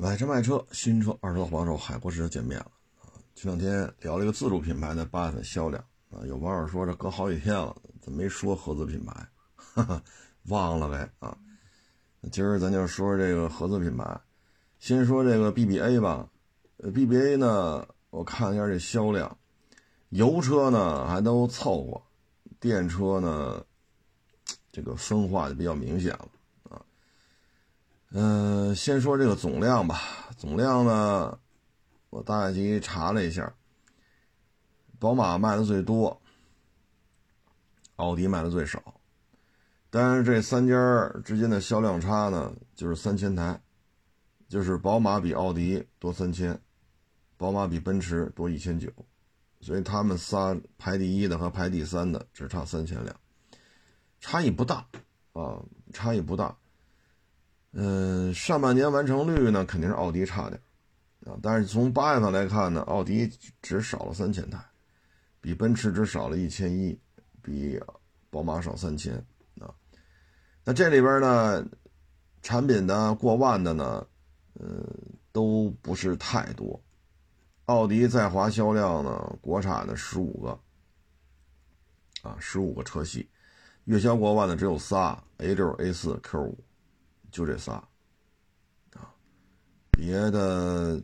买车卖车，新车、二手车、房手，海阔试车见面了啊！前两天聊了一个自主品牌的八月份销量啊，有网友说这隔好几天了，怎么没说合资品牌？哈哈，忘了呗啊！今儿咱就说这个合资品牌，先说这个 BBA 吧。呃，BBA 呢，我看一下这销量，油车呢还都凑合，电车呢，这个分化就比较明显了。嗯，先说这个总量吧。总量呢，我大概去查了一下，宝马卖的最多，奥迪卖的最少。但是这三家之间的销量差呢，就是三千台，就是宝马比奥迪多三千，宝马比奔驰多一千九，所以他们仨排第一的和排第三的只差三千辆，差异不大啊，差异不大。嗯，上半年完成率呢，肯定是奥迪差点啊。但是从八月份来看呢，奥迪只少了三千台，比奔驰只少了一千一，比宝马少三千啊。那这里边呢，产品呢过万的呢，呃，都不是太多。奥迪在华销量呢，国产的十五个啊，十五个车系，月销过万的只有仨：A 六、A 四、Q 五。就这仨，啊，别的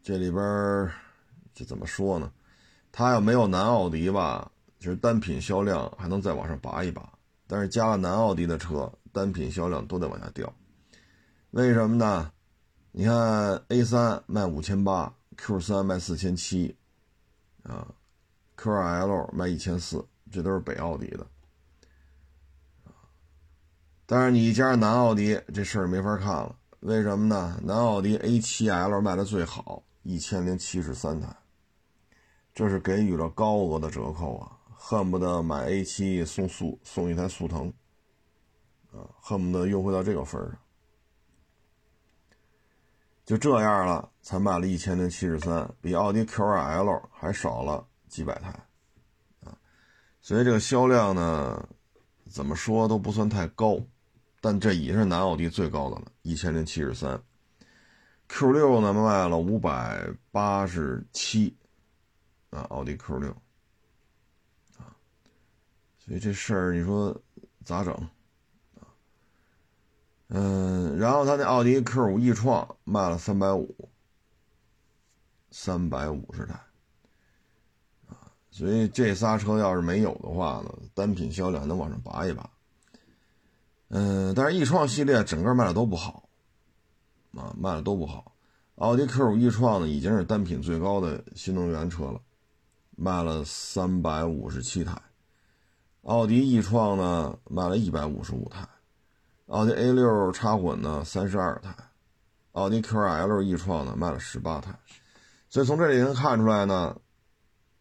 这里边这怎么说呢？它要没有南奥迪吧，其实单品销量还能再往上拔一拔。但是加了南奥迪的车，单品销量都得往下掉。为什么呢？你看 A 三卖五千八，Q 三卖四千七，啊，Q2L 卖一千四，这都是北奥迪的。但是你加上南奥迪，这事儿没法看了。为什么呢？南奥迪 A7L 卖的最好，一千零七十三台，这是给予了高额的折扣啊，恨不得买 A7 送速送一台速腾，啊，恨不得优惠到这个份儿上。就这样了，才卖了一千零七十三，比奥迪 Q2L 还少了几百台，啊，所以这个销量呢，怎么说都不算太高。但这已经是南奥迪最高的了，一千零七十三。Q 六呢卖了五百八十七，啊，奥迪 Q 六，啊，所以这事儿你说咋整？啊，嗯，然后他那奥迪 Q 五 e 创卖了三百五，三百五十台，啊，所以这仨车要是没有的话呢，单品销量能往上拔一拔。嗯，但是 e 创系列整个卖的都不好，啊，卖的都不好。奥迪 Q 五 e 创呢，已经是单品最高的新能源车了，卖了三百五十七台。奥迪 e 创呢，卖了一百五十五台。奥迪 A 六插混呢，三十二台。奥迪 Q2L e 创呢，卖了十八台。所以从这里能看出来呢，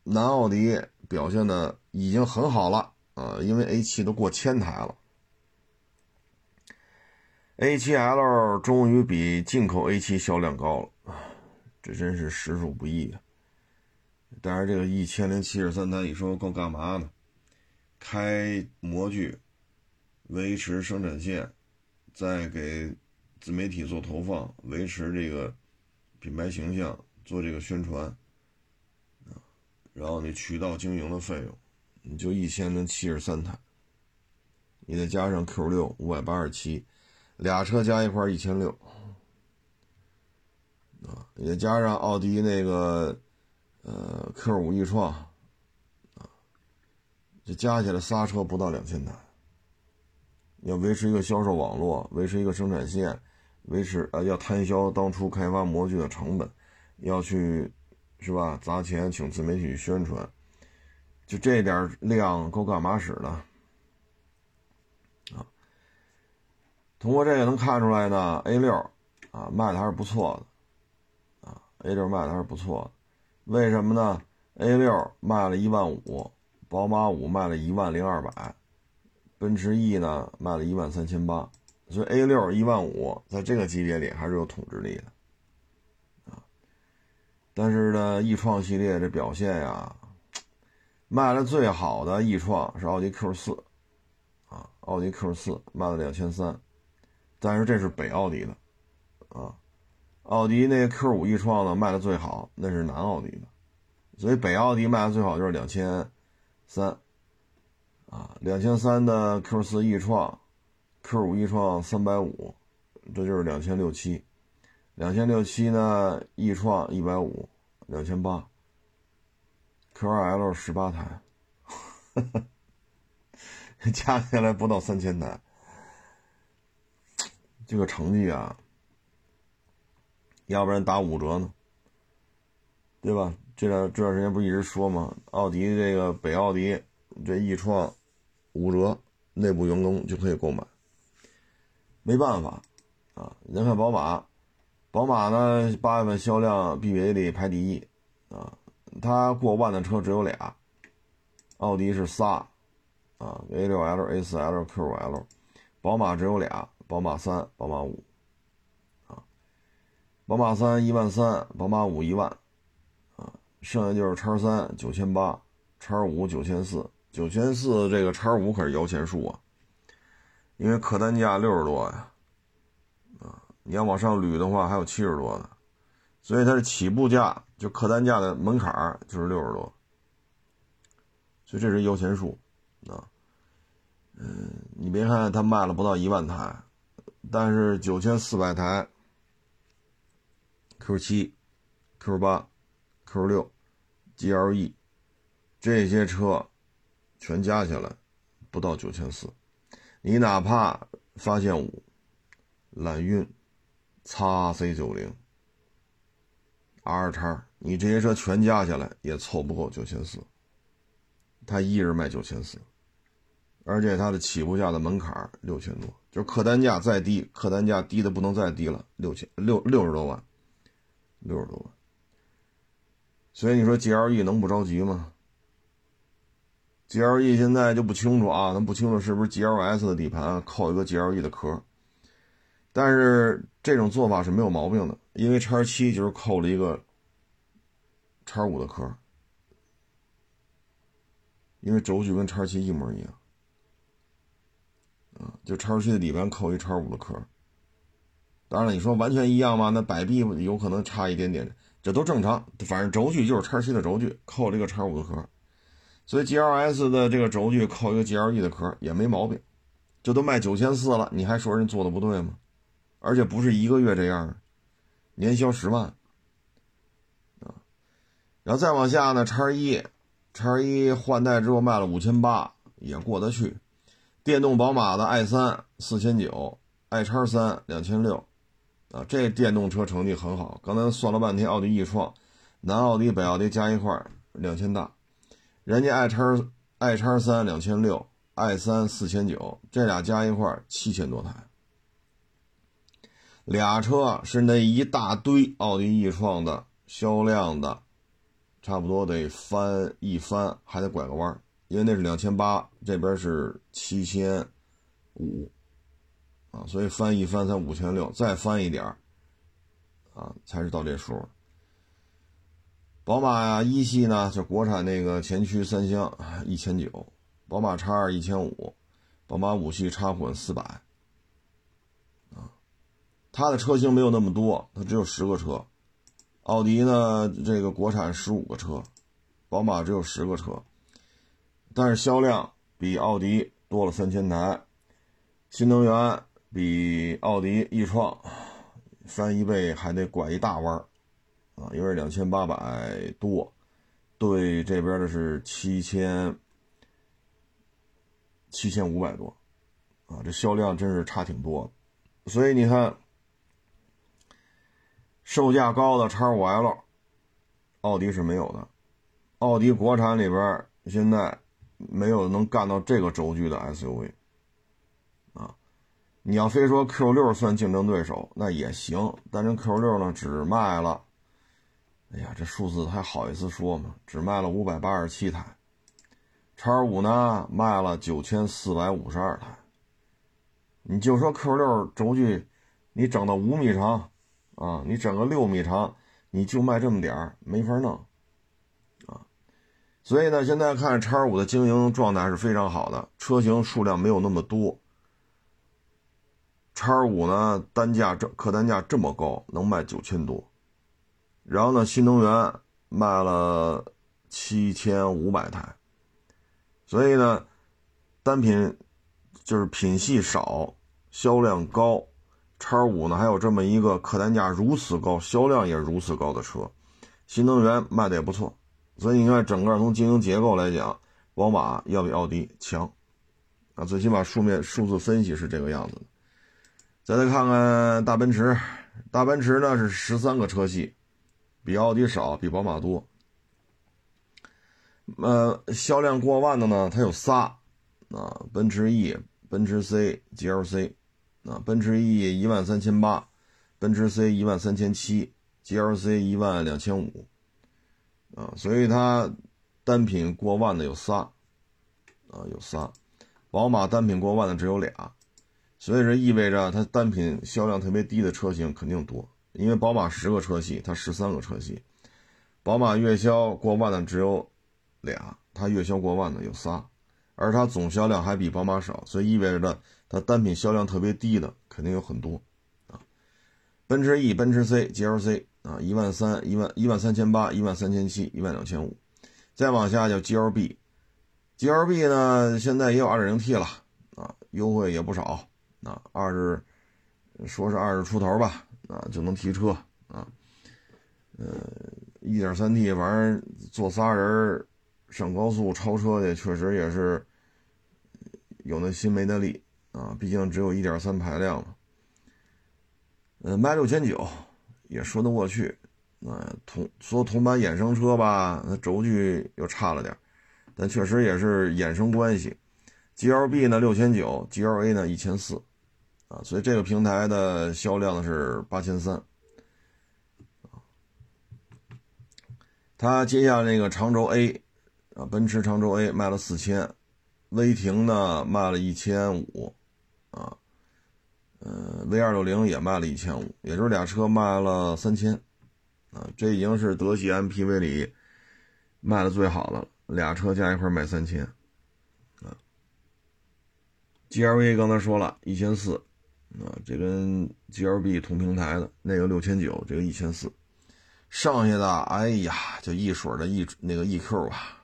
南奥迪表现的已经很好了啊，因为 A 七都过千台了。A7L 终于比进口 A7 销量高了啊，这真是实属不易啊！但是这个一千零七十三台，你说够干嘛呢？开模具、维持生产线，再给自媒体做投放、维持这个品牌形象、做这个宣传啊，然后你渠道经营的费用，你就一千零七十三台，你再加上 Q 六五百八十七。俩车加一块一千六，啊，也加上奥迪那个，呃，Q 五 e 创，啊，这加起来仨车不到两千台。要维持一个销售网络，维持一个生产线，维持呃要摊销当初开发模具的成本，要去是吧？砸钱请自媒体宣传，就这点量够干嘛使的？通过这个能看出来呢，A 六啊卖的还是不错的，啊 A 六卖的还是不错的，为什么呢？A 六卖了一万五，宝马五卖了一万零二百，奔驰 E 呢卖了一万三千八，所以 A 六一万五在这个级别里还是有统治力的，啊，但是呢，e 创系列这表现呀，卖的最好的 e 创是奥迪 Q 四，啊，奥迪 Q 四卖了两千三。但是这是北奥迪的，啊，奥迪那 Q 五 e 创呢卖的最好，那是南奥迪的，所以北奥迪卖的最好就是两千三，啊，两千三的 Q 四 e 创，Q 五 e 创三百五，这就是两千六七，两千六七呢 e 创一百五，两千八，Q 二 L 十八台，加起来不到三千台。这个成绩啊，要不然打五折呢，对吧？这段这段时间不一直说吗？奥迪这个北奥迪这易创五折，内部员工就可以购买。没办法啊，你看宝马，宝马呢八月份销量 BBA 里排第一啊，它过万的车只有俩，奥迪是仨啊，A6L、A4L、Q5L，宝马只有俩。宝马三、宝马五，啊，宝马三一万三，宝马五一万，啊，剩下就是叉三九千八，叉五九千四，九千四这个叉五可是摇钱树啊，因为客单价六十多呀，啊，你要往上捋的话还有七十多呢，所以它的起步价就客单价的门槛就是六十多，所以这是摇钱树，啊，嗯，你别看它卖了不到一万台。但是九千四百台 Q 七、Q 八、Q 六、GLE 这些车全加起来不到九千四，你哪怕发现五、揽运、x C 九零、R 叉，你这些车全加起来也凑不够九千四，他一人卖九千四。而且它的起步价的门槛六千多，就是客单价再低，客单价低的不能再低了，六千六六十多万，六十多万。所以你说 GLE 能不着急吗？GLE 现在就不清楚啊，咱不清楚是不是 GLS 的底盘扣一个 GLE 的壳，但是这种做法是没有毛病的，因为叉七就是扣了一个叉五的壳，因为轴距跟叉七一模一样。就叉七的底盘扣一叉五的壳，当然了，你说完全一样吗？那摆臂有可能差一点点，这都正常。反正轴距就是叉七的轴距，扣了一个叉五的壳，所以 GLS 的这个轴距扣一个 GLE 的壳也没毛病。这都卖九千四了，你还说人做的不对吗？而且不是一个月这样，年销十万啊。然后再往下呢，叉一，叉一换代之后卖了五千八，也过得去。电动宝马的 i 三四千九，i 叉三两千六，啊，这电动车成绩很好。刚才算了半天，奥迪 e 创，南奥迪、北奥迪加一块两千大，人家 i 叉 i 叉三两千六，i 三四千九，这俩加一块七千多台，俩车是那一大堆奥迪 e 创的销量的，差不多得翻一翻，还得拐个弯。因为那是两千八，这边是七千五，啊，所以翻一翻才五千六，再翻一点啊，才是到这数。宝马呀，一系呢，就国产那个前驱三厢一千九，宝马叉二一千五，宝马五系插混四百，啊，它的车型没有那么多，它只有十个车。奥迪呢，这个国产十五个车，宝马只有十个车。但是销量比奥迪多了三千台，新能源比奥迪 e 创翻一倍还得拐一大弯儿啊，因为两千八百多，对这边的是七千七千五百多啊，这销量真是差挺多，所以你看，售价高的叉五 L，奥迪是没有的，奥迪国产里边现在。没有能干到这个轴距的 SUV，啊，你要非说 Q 六算竞争对手那也行，但是 Q 六呢只卖了，哎呀，这数字还好意思说吗？只卖了五百八十七台，叉五呢卖了九千四百五十二台，你就说 Q 六轴距，你整到五米长，啊，你整个六米长，你就卖这么点儿，没法弄。所以呢，现在看叉五的经营状态是非常好的，车型数量没有那么多，叉五呢单价这客单价这么高，能卖九千多，然后呢新能源卖了七千五百台，所以呢单品就是品系少，销量高。叉五呢，还有这么一个客单价如此高、销量也如此高的车，新能源卖的也不错，所以你看整个从经营结构来讲，宝马要比奥迪强，啊，最起码数面数字分析是这个样子的。再来看看大奔驰，大奔驰呢是十三个车系，比奥迪少，比宝马多。呃，销量过万的呢，它有仨，啊，奔驰 E、奔驰 C、GLC。啊，奔驰 E 一万三千八，奔驰 C 一万三千七，GLC 一万两千五，啊，所以它单品过万的有仨，啊，有仨，宝马单品过万的只有俩，所以这意味着它单品销量特别低的车型肯定多，因为宝马十个车系，它十三个车系，宝马月销过万的只有俩，它月销过万的有仨，而它总销量还比宝马少，所以意味着。它单品销量特别低的肯定有很多，啊，奔驰 E、奔驰 C、GLC 啊，一万三、一万一万三千八、一万三千七、一万两千五，再往下叫 GLB，GLB 呢现在也有 2.0T 了啊，优惠也不少啊，二十说是二十出头吧啊就能提车啊，呃，1.3T 玩意儿坐仨人上高速超车去，确实也是有那心没那力。啊，毕竟只有一点三排量嘛，呃，卖六千九也说得过去。啊，同说同版衍生车吧，那轴距又差了点，但确实也是衍生关系。G L B 呢六千九，G L A 呢一千四，啊，所以这个平台的销量呢是八千三。它接下那个长轴 A，啊，奔驰长轴 A 卖了四千，威霆呢卖了一千五。呃，V 二六零也卖了一千五，也就是俩车卖了三千，啊，这已经是德系 MPV 里卖的最好的了，俩车加一块卖三千，啊，GLV 刚才说了一千四，啊，这跟 GLB 同平台的那个六千九，这个一千四，剩下的，哎呀，就一水的 E 那个 EQ 吧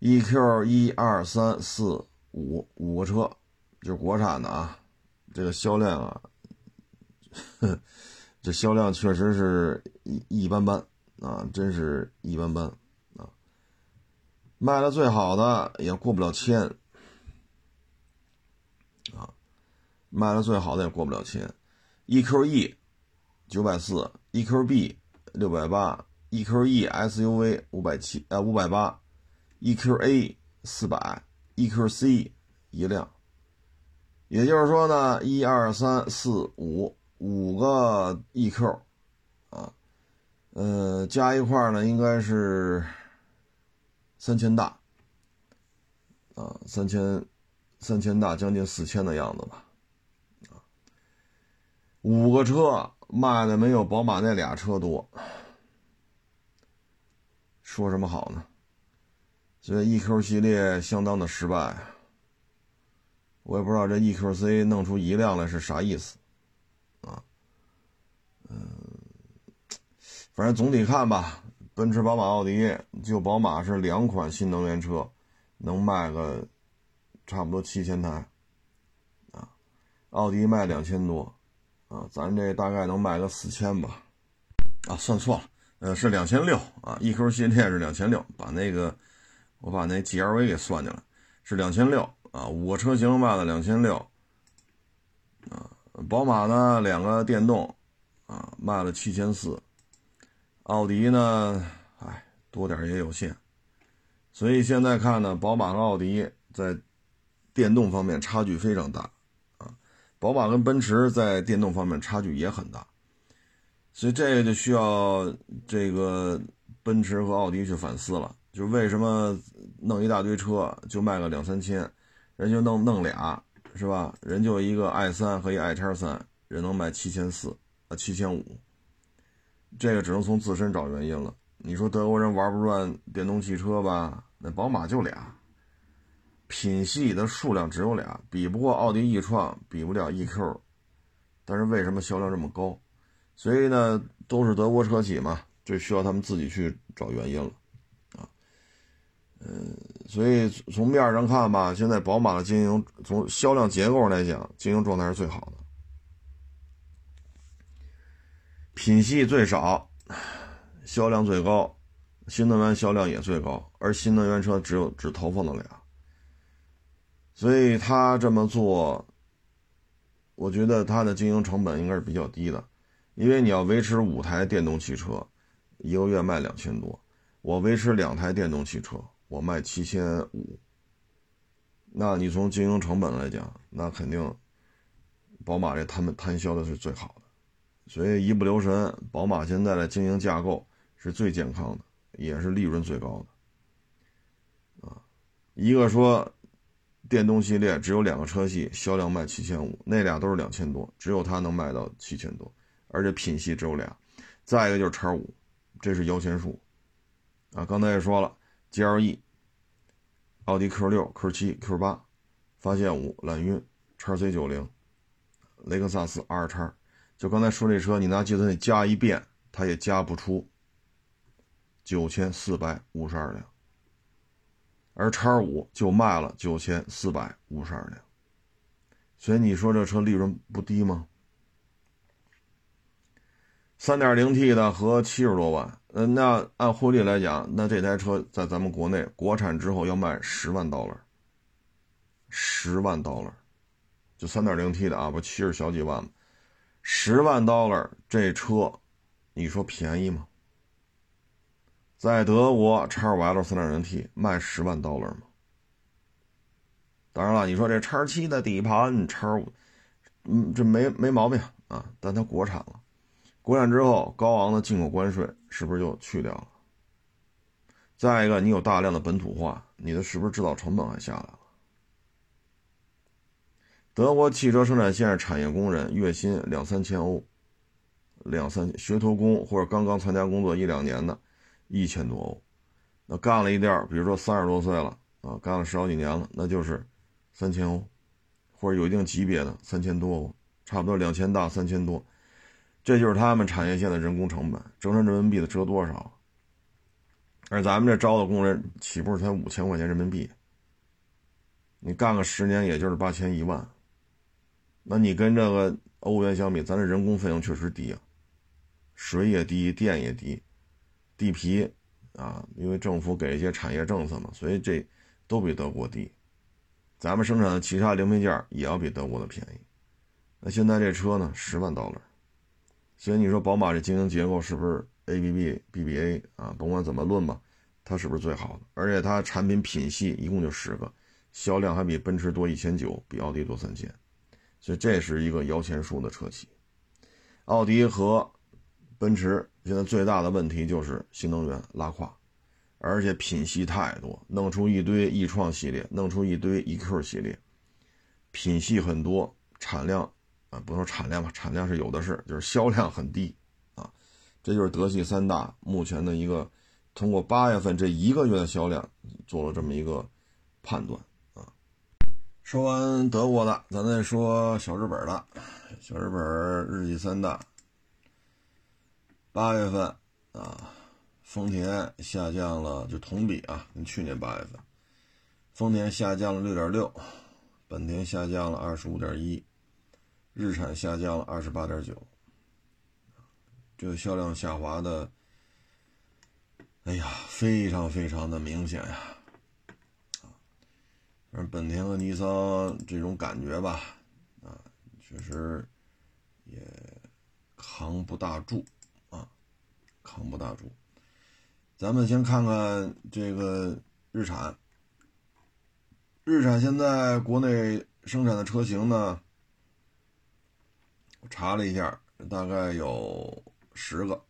，EQ 一二三四五五个车。就是国产的啊，这个销量啊，这销量确实是一一般般啊，真是一般般啊。卖的最好的也过不了千啊，卖的最好的也过不了千。EQE 九百四，EQB 六百八，EQE SUV 五百七呃五百八，EQA 四百，EQC 一辆。也就是说呢，一二三四五五个 EQ，啊，呃，加一块呢应该是三千大，啊，三千三千大，将近四千的样子吧，五个车卖的没有宝马那俩车多，说什么好呢？所以 EQ 系列相当的失败。我也不知道这 EQC 弄出一辆来是啥意思，啊，嗯，反正总体看吧，奔驰、宝马、奥迪，就宝马是两款新能源车，能卖个差不多七千台，啊，奥迪卖两千多，啊，咱这大概能卖个四千吧，啊，算错了，呃，是两千六啊，EQ 系列是两千六，把那个我把那 GLV 给算进来，是两千六。啊，五个车型卖了两千六，啊，宝马呢两个电动，啊卖了七千四，奥迪呢，哎多点也有限，所以现在看呢，宝马和奥迪在电动方面差距非常大，啊，宝马跟奔驰在电动方面差距也很大，所以这个就需要这个奔驰和奥迪去反思了，就为什么弄一大堆车就卖个两三千。人就弄弄俩，是吧？人就一个 i 三和一 i 叉三，人能卖七千四啊，七千五。这个只能从自身找原因了。你说德国人玩不转电动汽车吧？那宝马就俩，品系的数量只有俩，比不过奥迪 e 创，比不了 EQ，但是为什么销量这么高？所以呢，都是德国车企嘛，这需要他们自己去找原因了，嗯，所以从面上看吧，现在宝马的经营从销量结构来讲，经营状态是最好的，品系最少，销量最高，新能源销量也最高，而新能源车只有只投放了俩，所以他这么做，我觉得他的经营成本应该是比较低的。因为你要维持五台电动汽车，一个月卖两千多，我维持两台电动汽车，我卖七千五。那你从经营成本来讲，那肯定，宝马这他们摊销的是最好的，所以一不留神，宝马现在的经营架构是最健康的，也是利润最高的。啊，一个说，电动系列只有两个车系销量卖七千五，那俩都是两千多，只有它能卖到七千多。而且品系只有俩，再一个就是叉五，这是摇钱树，啊，刚才也说了，GLE、奥迪 Q 六、Q 七、Q 八、发现五、揽运、叉 C 九零、雷克萨斯 R 叉，就刚才说这车，你拿计算器加一遍，它也加不出九千四百五十二辆，而叉五就卖了九千四百五十二辆，所以你说这车利润不低吗？三点零 T 的和七十多万，嗯，那按汇率来讲，那这台车在咱们国内国产之后要卖十万 dollar，十万刀了，就三点零 T 的啊，不七十小几万吗？十万刀了，这车，你说便宜吗？在德国叉五 L 三点零 T 卖十万刀了吗？当然了，你说这叉七的底盘，叉五，嗯，这没没毛病啊，但它国产了。国产之后，高昂的进口关税是不是就去掉了？再一个，你有大量的本土化，你的是不是制造成本还下来了？德国汽车生产线产业工人月薪两三千欧，两三学徒工或者刚刚参加工作一两年的，一千多欧。那干了一点，比如说三十多岁了啊，干了十好几年了，那就是三千欧，或者有一定级别的三千多欧，差不多两千大三千多。这就是他们产业线的人工成本，折成人民币的折多少？而咱们这招的工人起步才五千块钱人民币，你干个十年也就是八千一万，那你跟这个欧元相比，咱这人工费用确实低啊，水也低，电也低，地皮啊，因为政府给一些产业政策嘛，所以这都比德国低。咱们生产的其他零配件也要比德国的便宜。那现在这车呢，十万刀了。所以你说宝马这经营结构是不是 A B B B B A 啊？甭管怎么论吧，它是不是最好的？而且它产品品系一共就十个，销量还比奔驰多一千九，比奥迪多三千，所以这是一个摇钱树的车企。奥迪和奔驰现在最大的问题就是新能源拉胯，而且品系太多，弄出一堆 e 创系列，弄出一堆 e Q 系列，品系很多，产量。啊，不说产量吧，产量是有的是，就是销量很低，啊，这就是德系三大目前的一个通过八月份这一个月的销量做了这么一个判断啊。说完德国的，咱再说小日本的，小日本日系三大，八月份啊，丰田下降了，就同比啊，跟去年八月份，丰田下降了六点六，本田下降了二十五点一。日产下降了二十八点九，这个销量下滑的，哎呀，非常非常的明显呀！啊，反正本田和尼桑这种感觉吧，啊，确实也扛不大住啊，扛不大住。咱们先看看这个日产，日产现在国内生产的车型呢？查了一下，大概有十个，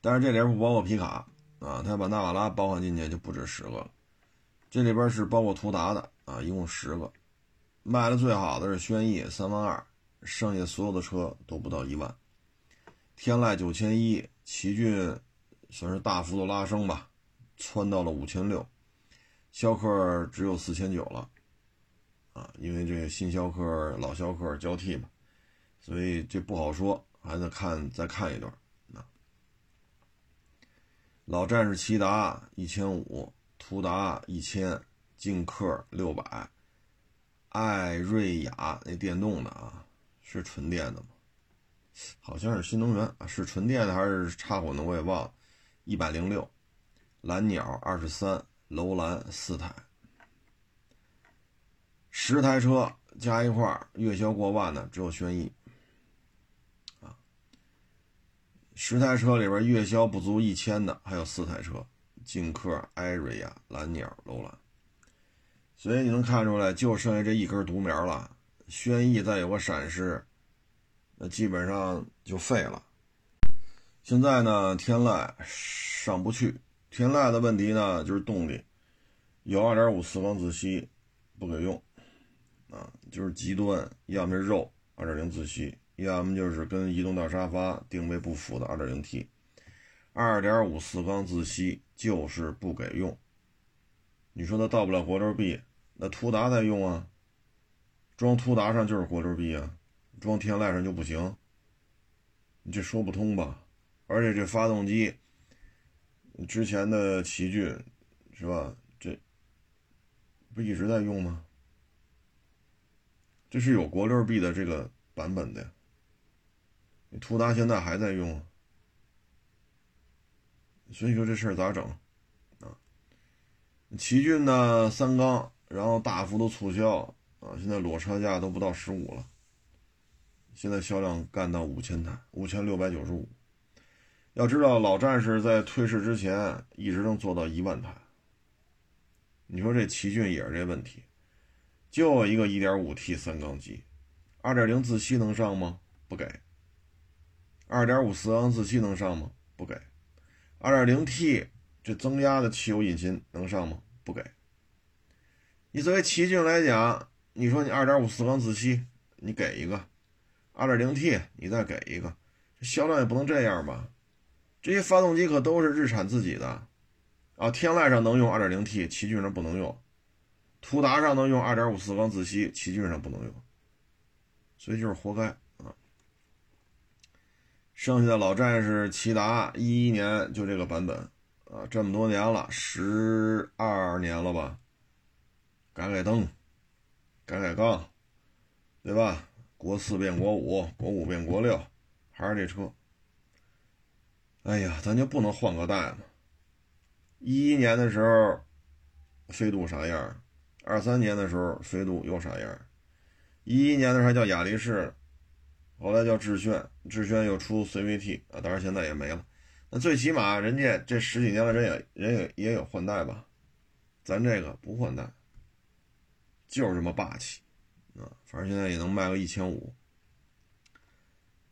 但是这里边不包括皮卡啊，他把纳瓦拉包含进去就不止十个了。这里边是包括途达的啊，一共十个，卖的最好的是轩逸三万二，剩下所有的车都不到一万。天籁九千一，奇骏算是大幅度拉升吧，窜到了五千六。逍客只有四千九了，啊，因为这个新逍客、老逍客交替嘛，所以这不好说，还得看再看一段。啊，老战士骐达一千五，途达一千，劲客六百，艾瑞雅那电动的啊，是纯电的吗？好像是新能源，是纯电的还是插混的？我也忘了。一百零六，蓝鸟二十三，楼兰四台，十台车加一块月销过万的只有轩逸啊。十台车里边月销不足一千的还有四台车：劲客、艾瑞亚、蓝鸟、楼兰。所以你能看出来，就剩下这一根独苗了。轩逸再有个闪失。那基本上就废了。现在呢，天籁上不去。天籁的问题呢，就是动力有2.5四缸自吸不给用啊，就是极端，要么是肉2.0自吸，要么就是跟移动大沙发定位不符的 2.0T。2.5四缸自吸就是不给用。你说它到不了国六 B，那途达在用啊，装途达上就是国六 B 啊。装天籁上就不行，你这说不通吧？而且这发动机之前的奇骏是吧？这不一直在用吗？这是有国六 B 的这个版本的，你途达现在还在用，所以说这事儿咋整啊？奇骏呢三缸，然后大幅度促销啊，现在裸车价都不到十五了。现在销量干到五千台，五千六百九十五。要知道，老战士在退市之前一直能做到一万台。你说这奇骏也是这问题，就一个 1.5T 三缸机，2.0自吸能上吗？不给。2.5四缸自吸能上吗？不给。2.0T 这增压的汽油引擎能上吗？不给。你作为奇骏来讲，你说你2.5四缸自吸，你给一个。二点零 T，你再给一个，这销量也不能这样吧？这些发动机可都是日产自己的啊！天籁上能用二点零 T，奇骏上不能用；途达上能用二点五四缸自吸，奇骏上不能用，所以就是活该！剩下的老战士骐达，一一年就这个版本啊，这么多年了，十二年了吧？改改灯，改改缸，对吧？国四变国五，国五变国六，还是这车。哎呀，咱就不能换个代吗？一一年的时候，飞度啥样？二三年的时候，飞度又啥样？一一年的时候还叫雅力士，后来叫致炫，致炫又出 CVT 啊，当然现在也没了。那最起码人家这十几年了，人也人也也有换代吧？咱这个不换代，就是这么霸气。啊，反正现在也能卖个一千五。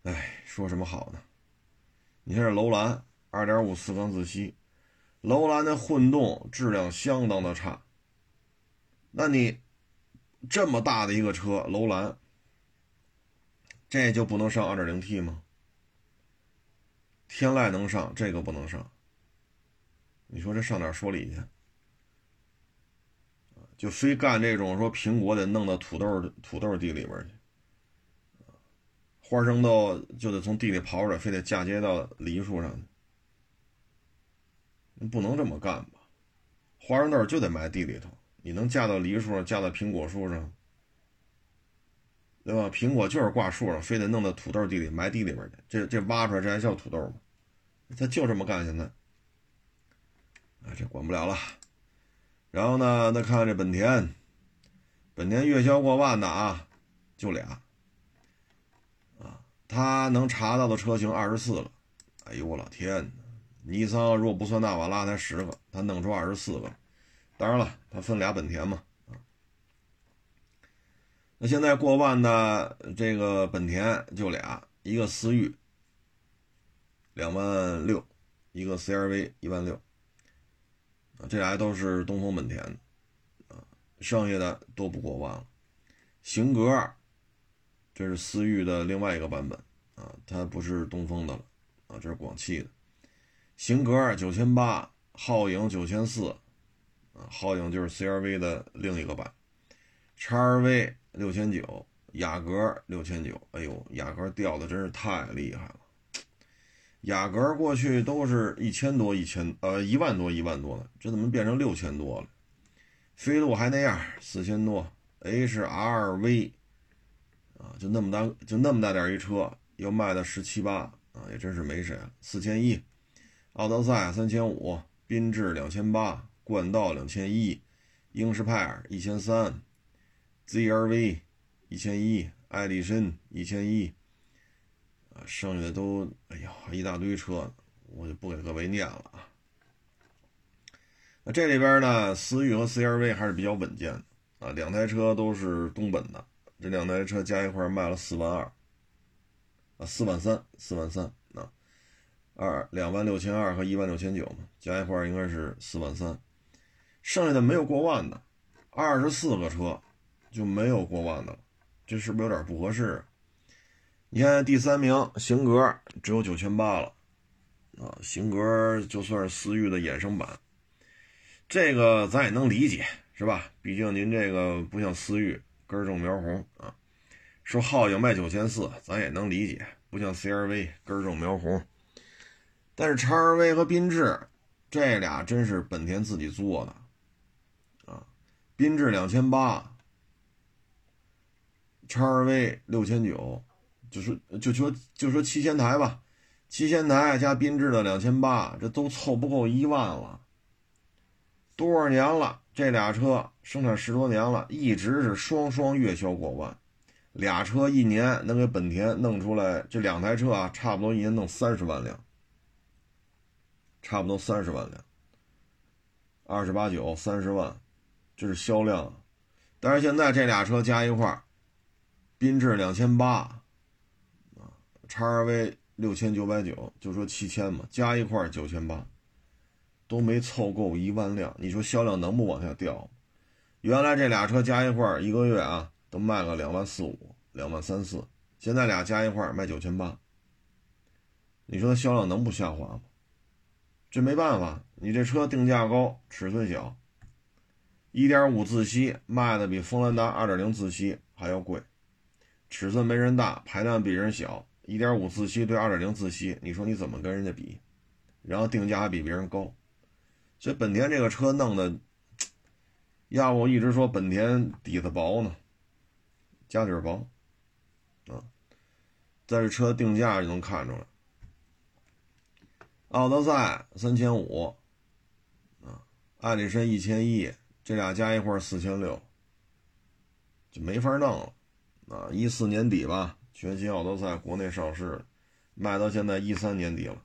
哎，说什么好呢？你看这楼兰二点五四缸自吸，楼兰的混动质量相当的差。那你这么大的一个车，楼兰，这就不能上二点零 T 吗？天籁能上，这个不能上。你说这上哪说理去？就非干这种说苹果得弄到土豆土豆地里边去，花生豆就得从地里刨出来，非得嫁接到梨树上，不能这么干吧？花生豆就得埋地里头，你能嫁到梨树上，嫁到苹果树上，对吧？苹果就是挂树上，非得弄到土豆地里埋地里边去，这这挖出来这还叫土豆吗？他就这么干，现在，啊，这管不了了。然后呢？再看看这本田，本田月销过万的啊，就俩，啊，他能查到的车型二十四个。哎呦我老天！尼桑如果不算纳瓦拉才十个，他弄出二十四个。当然了，他分俩本田嘛，那现在过万的这个本田就俩，一个思域两万六，一个 CRV 一万六。这俩都是东风本田的，啊，剩下的都不过万了。型格，这是思域的另外一个版本，啊，它不是东风的了，啊，这是广汽的。型格九千八，皓影九千四，啊，皓影就是 CRV 的另一个版，叉 RV 六千九，雅阁六千九，哎呦，雅阁掉的真是太厉害了，雅阁过去都是一千多一千，呃，一万多一万多的，这怎么变成六千多了？飞度还那样，四千多，HRV 啊，就那么大，就那么大点一车，要卖到十七八啊，也真是没谁了，四千一，奥德赛三千五，缤智两千八。冠道两千一，英仕派一千三，ZRV 一千一，艾力绅一千一，啊，剩下的都哎呀一大堆车，我就不给各位念了啊。那这里边呢，思域和 CRV 还是比较稳健的啊，两台车都是东本的，这两台车加一块卖了四万二，啊，四万三，四万三，啊，二两万六千二和一万六千九嘛，加一块应该是四万三。剩下的没有过万的，二十四个车就没有过万的了，这是不是有点不合适？你看第三名型格只有九千八了，啊，型格就算是思域的衍生版，这个咱也能理解，是吧？毕竟您这个不像思域根正苗红啊。说皓影卖九千四，咱也能理解，不像 CRV 根正苗红。但是叉 RV 和缤智这俩真是本田自己做的。啊缤智两千八，叉 RV 六千九，就是就说就说七千台吧，七千台加缤智的两千八，这都凑不够一万了。多少年了？这俩车生产十多年了，一直是双双月销过万，俩车一年能给本田弄出来，这两台车啊，差不多一年弄三十万辆，差不多三十万辆，二十八九三十万。这是销量，但是现在这俩车加一块儿，缤智两千八，啊，叉 RV 六千九百九，就说七千嘛，加一块九千八，都没凑够一万辆，你说销量能不往下掉？原来这俩车加一块一个月啊，都卖个两万四五、两万三四，现在俩加一块卖九千八，你说销量能不下滑吗？这没办法，你这车定价高，尺寸小。1.5自吸卖的比锋兰达2.0自吸还要贵，尺寸没人大，排量比人小。1.5自吸对2.0自吸，你说你怎么跟人家比？然后定价还比别人高，所以本田这个车弄的，要不我一直说本田底子薄呢，家底薄啊。在这车定价就能看出来，奥德赛三千五啊，艾力绅一千一。这俩加一块四千六，就没法弄了啊！一四年底吧，全新奥德赛国内上市，卖到现在一三年底了。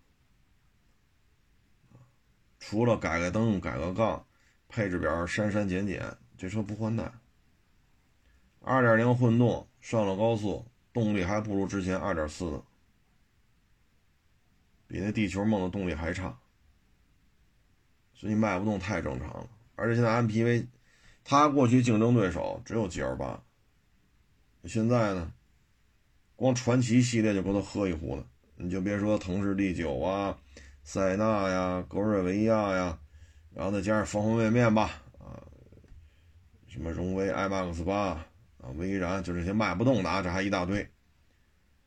除了改个灯、改个杠，配置表删删减减，这车不换代。二点零混动上了高速，动力还不如之前二点四的，比那地球梦的动力还差，所以卖不动太正常了。而且现在 MPV，它过去竞争对手只有 GL 八，现在呢，光传奇系列就够他喝一壶了。你就别说腾势 D 九啊、塞纳呀、格瑞维亚呀，然后再加上方方面面吧，啊，什么荣威 iMAX 八啊、威然，就这些卖不动的啊，这还一大堆，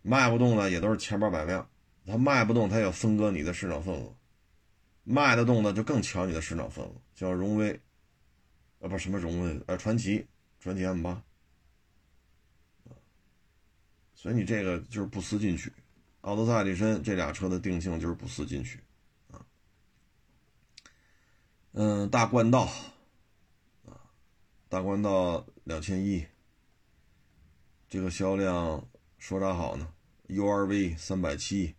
卖不动的也都是千八百辆，它卖不动，它要分割你的市场份额。卖得动的就更抢你的市场份额，像荣威，啊不什么荣威，呃传奇，传奇 M 八，所以你这个就是不思进取，奥德赛、力绅这俩车的定性就是不思进取，啊，嗯，大冠道，啊，大冠道两千一，这个销量说啥好呢？URV 三百七。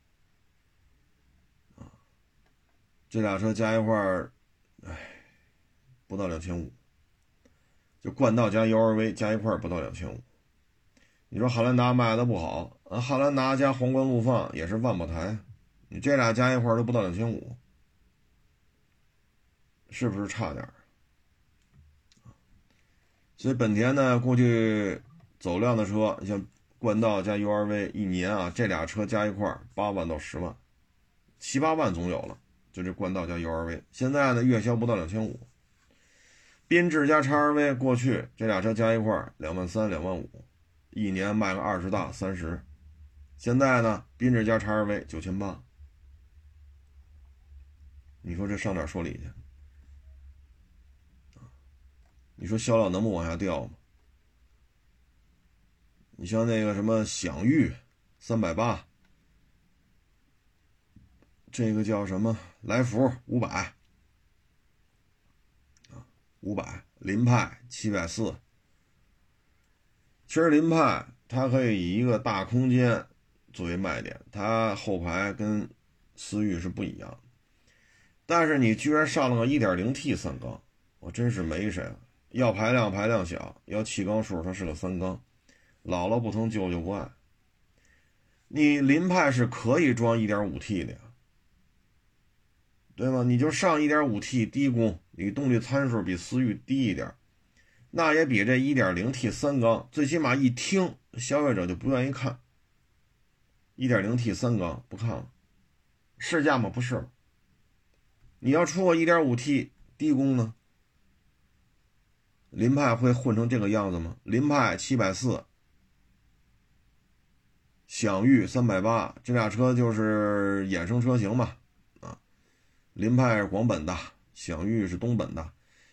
这俩车加一块儿，哎，不到两千五。就冠道加 URV 加一块儿不到两千五。你说汉兰达卖的不好啊？汉兰达加皇冠陆放也是万宝台，你这俩加一块都不到两千五，是不是差点？所以本田呢，过去走量的车，像冠道加 URV，一年啊，这俩车加一块八万到十万，七八万总有了。就这冠道加 URV，现在呢月销不到两千五，缤智加 XR-V，过去这俩车加一块两万三两万五，一年卖个二十大三十。现在呢，缤智加叉 R V 九千八。你说这上哪说理去？你说销量能不往下掉吗？你像那个什么享域三百八，这个叫什么来福五百啊，五百凌派七百四。其实凌派它可以以一个大空间作为卖点，它后排跟思域是不一样的。但是你居然上了个 1.0T 三缸，我真是没谁了。要排量排量小，要气缸数它是个三缸。姥姥不疼，舅舅不爱。你凌派是可以装 1.5T 的呀，对吗？你就上 1.5T 低功，你动力参数比思域低一点，那也比这 1.0T 三缸，最起码一听消费者就不愿意看。1.0T 三缸不看了，试驾吗？不是。你要出个 1.5T 低功呢？凌派会混成这个样子吗？凌派七百四。享域三百八，这俩车就是衍生车型嘛，啊，凌派是广本的，享域是东本的，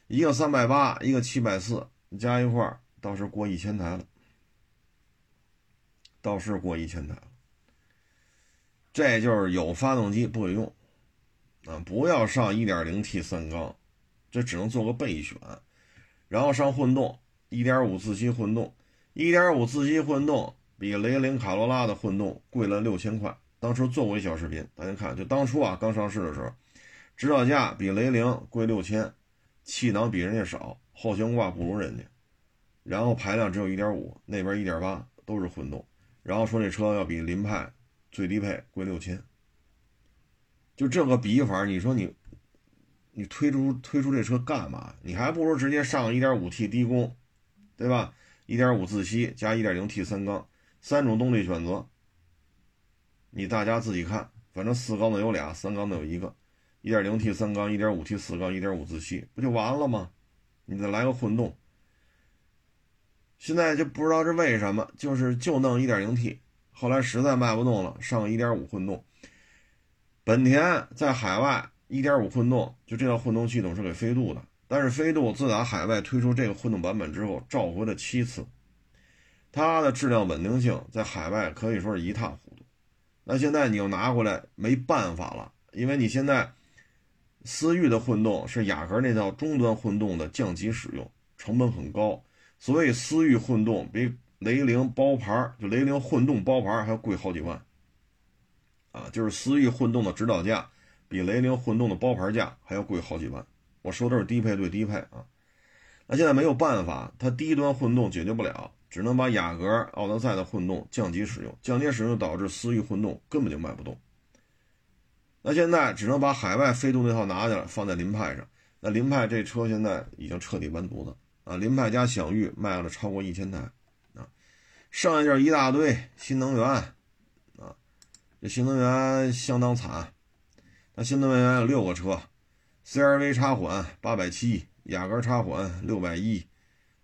一个三百八，一个七百四，加一块儿倒是过一千台了，倒是过一千台了。这就是有发动机不给用，啊，不要上 1.0T 三缸，这只能做个备选，然后上混动，1.5自吸混动，1.5自吸混动。比雷凌卡罗拉的混动贵了六千块。当初做过一小视频，大家看，就当初啊刚上市的时候，指导价比雷凌贵六千，气囊比人家少，后悬挂不如人家，然后排量只有一点五，那边一点八都是混动，然后说这车要比凌派最低配贵六千，就这个比法，你说你你推出推出这车干嘛？你还不如直接上一点五 T 低功，对吧？一点五自吸加一点零 T 三缸。三种动力选择，你大家自己看，反正四缸的有俩，三缸的有一个，1.0T 三缸，1.5T 四缸，1.5自吸，不就完了吗？你再来个混动，现在就不知道是为什么，就是就弄 1.0T，后来实在卖不动了，上个1.5混动。本田在海外1.5混动，就这套混动系统是给飞度的，但是飞度自打海外推出这个混动版本之后，召回了七次。它的质量稳定性在海外可以说是一塌糊涂，那现在你又拿回来没办法了，因为你现在思域的混动是雅阁那套中端混动的降级使用，成本很高，所以思域混动比雷凌包牌就雷凌混动包牌还要贵好几万，啊，就是思域混动的指导价比雷凌混动的包牌价还要贵好几万，我说的是低配对低配啊，那现在没有办法，它低端混动解决不了。只能把雅阁、奥德赛的混动降级使用，降级使用导致思域混动根本就卖不动。那现在只能把海外飞度那套拿下来，放在凌派上。那凌派这车现在已经彻底完犊子啊！凌派加享域卖了超过一千台啊，剩下就是一大堆新能源啊。这新能源相当惨，那新能源有六个车：CRV 插混八百七，雅阁插混六百一。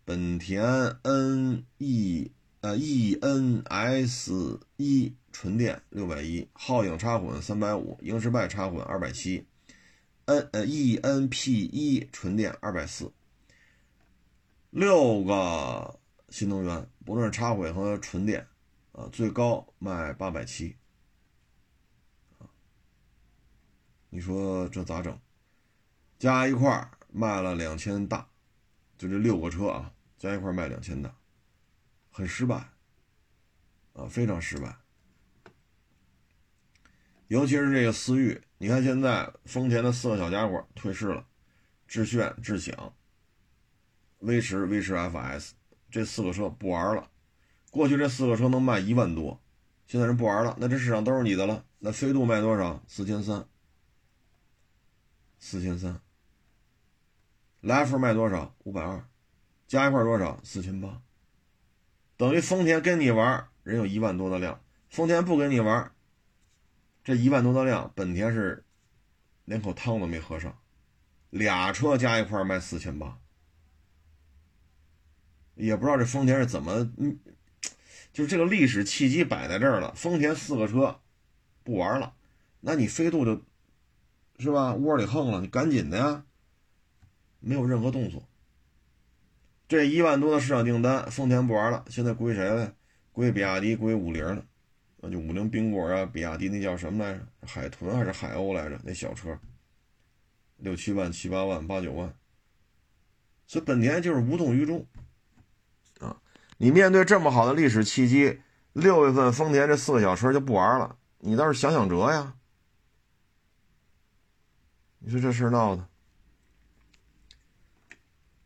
本田 N E 呃 E N S 一纯电六百一，皓影插混三百五，英诗派插混二百七，N 呃 E N P 一纯电二百四，六个新能源，不论是插混和纯电，啊，最高卖八百七，你说这咋整？加一块卖了两千大，就这六个车啊。加一块卖两千大，很失败，啊，非常失败。尤其是这个思域，你看现在丰田的四个小家伙退市了，致炫、致享、威驰、威驰 FS 这四个车不玩了。过去这四个车能卖一万多，现在人不玩了，那这市场都是你的了。那飞度卖多少？四千三，四千三。来福卖多少？五百二。加一块多少？四千八，等于丰田跟你玩，人有一万多的量；丰田不跟你玩，这一万多的量，本田是连口汤都没喝上。俩车加一块卖四千八，也不知道这丰田是怎么，嗯，就是这个历史契机摆在这儿了。丰田四个车不玩了，那你飞度就，是吧？窝里横了，你赶紧的呀，没有任何动作。这一万多的市场订单，丰田不玩了，现在归谁了？归比亚迪，归五菱了。那就五菱缤果啊，比亚迪那叫什么来着？海豚还是海鸥来着？那小车，六七万、七八万、八九万。所以本田就是无动于衷。啊，你面对这么好的历史契机，六月份丰田这四个小车就不玩了，你倒是想想辙呀。你说这事闹的。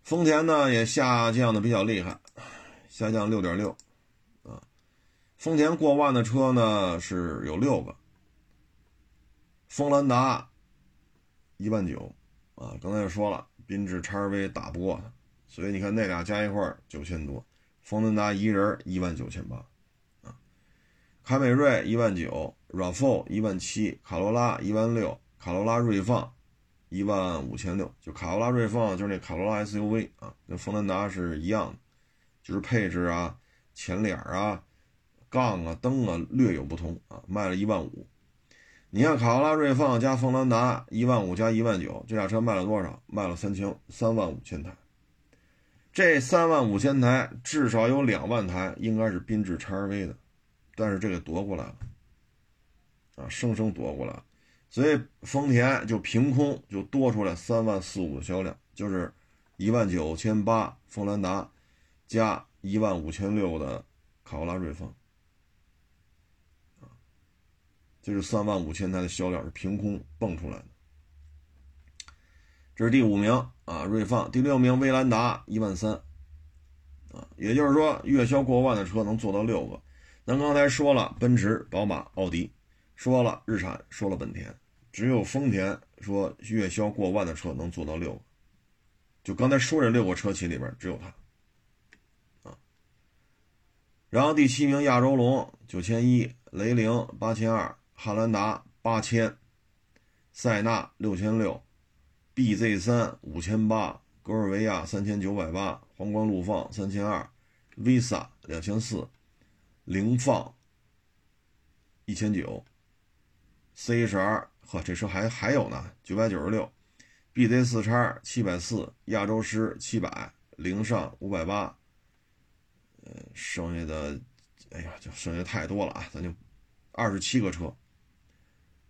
丰田呢也下降的比较厉害，下降六点六，啊，丰田过万的车呢是有六个，锋兰达一万九，啊，刚才也说了，缤智叉 V 打不过它，所以你看那俩加一块九千多，锋兰达一人一万九千八，啊，凯美瑞一万九，RAV4 一万七，卡罗拉一万六，卡罗拉锐放。一万五千六，就卡罗拉锐放，就是那卡罗拉 SUV 啊，跟锋兰达是一样的，就是配置啊、前脸啊、杠啊、灯啊略有不同啊，卖了一万五。你看卡罗拉锐放加锋兰达一万五加一万九，这俩车卖了多少？卖了三千三万五千台。这三万五千台至少有两万台应该是缤智 XRV 的，但是这个夺过来了，啊，生生夺过来了。所以丰田就凭空就多出来三万四五的销量，就是一万九千八锋兰达，加一万五千六的卡罗拉锐放，就是三万五千台的销量是凭空蹦出来的。这是第五名啊，锐放，第六名威兰达一万三，啊，也就是说月销过万的车能做到六个。咱刚才说了，奔驰、宝马、奥迪。说了日产，说了本田，只有丰田说月销过万的车能做到六个，就刚才说这六个车企里边只有它，啊。然后第七名亚洲龙九千一，雷凌八千二，汉兰达八千，塞纳六千六，BZ 三五千八，格尔维亚三千九百八，皇冠陆放三千二，Visa 两千四，凌放一千九。C H R 呵，这车还还有呢，九百九十六，B Z 四叉七百四，亚洲狮七百，零上五百八，呃，剩下的，哎呀，就剩下太多了啊，咱就二十七个车，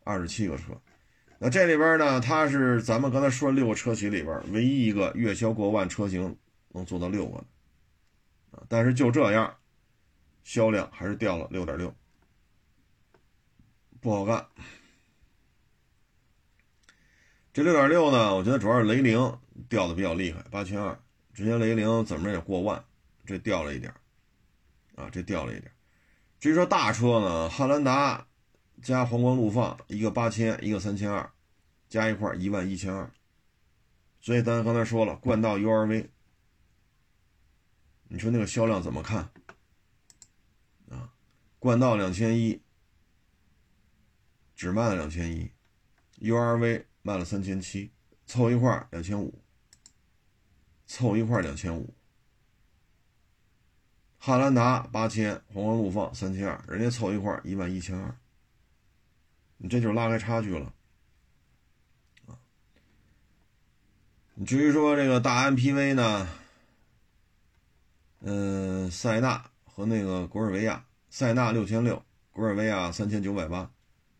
二十七个车，那这里边呢，它是咱们刚才说六个车企里边唯一一个月销过万车型能做到六个啊，但是就这样，销量还是掉了六点六，不好干。这六点六呢，我觉得主要是雷凌掉的比较厉害，八千二。之前雷凌怎么着也过万，这掉了一点啊，这掉了一点至于说大车呢，汉兰达加皇冠陆放，一个八千，一个三千二，加一块一万一千二。所以咱刚才说了，冠道 URV，你说那个销量怎么看啊？冠道两千一，只卖了两千一，URV。卖了三千七，凑一块两千五，凑一块两千五。汉兰达八千，皇冠陆放三千二，人家凑一块一万一千二，你这就拉开差距了！你至于说这个大 MPV 呢，嗯，塞纳和那个果尔维亚，塞纳六千六，果尔维亚三千九百八，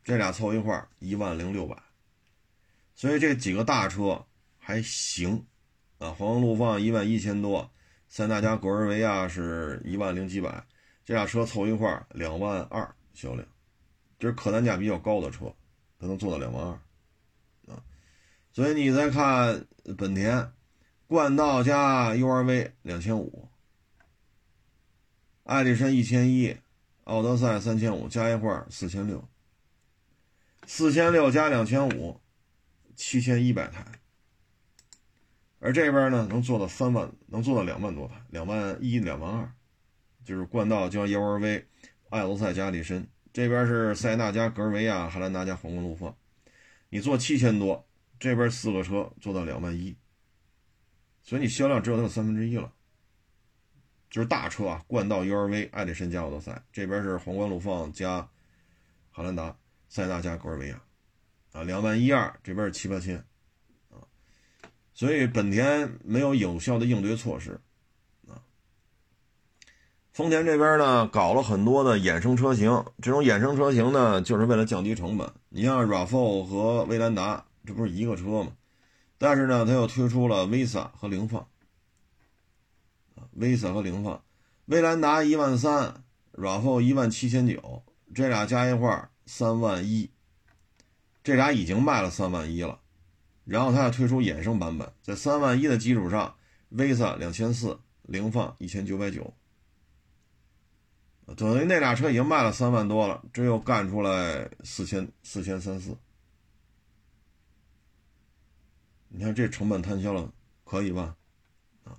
这俩凑一块一万零六百。所以这几个大车还行，啊，皇冠陆放一万一千多，塞纳加格尔维亚是一万零几百，这俩车凑一块两万二销量，这是客单价比较高的车，它能做到两万二，啊，所以你再看本田，冠道加 URV 两千五，艾力绅一千一，奥德赛三千五，加一块四千六，四千六加两千五。七千一百台，而这边呢能做到三万，能做到两万多台，两万一、两万二，就是冠道加 URV，艾罗赛加力绅，这边是塞纳加格尔维亚，汉兰达加皇冠陆放，你做七千多，这边四个车做到两万一，所以你销量只有它的三分之一了，就是大车啊，冠道 URV、艾力绅加奥德赛，这边是皇冠陆放加汉兰达、塞纳加格尔维亚，啊，两万一二，这边是七八千，啊，所以本田没有有效的应对措施，啊，丰田这边呢搞了很多的衍生车型，这种衍生车型呢就是为了降低成本。你像 RAV4 和威兰达，这不是一个车吗？但是呢，它又推出了 Visa 和凌放。Visa 和凌放，威兰达一万三，RAV4 一万七千九，这俩加一块三万一，这俩已经卖了三万一了，然后它要推出衍生版本，在三万一的基础上，Visa 两千四，凌放一千九百九，等于那俩车已经卖了三万多了，这又干出来四千四千三四，你看这成本摊销了，可以吧？啊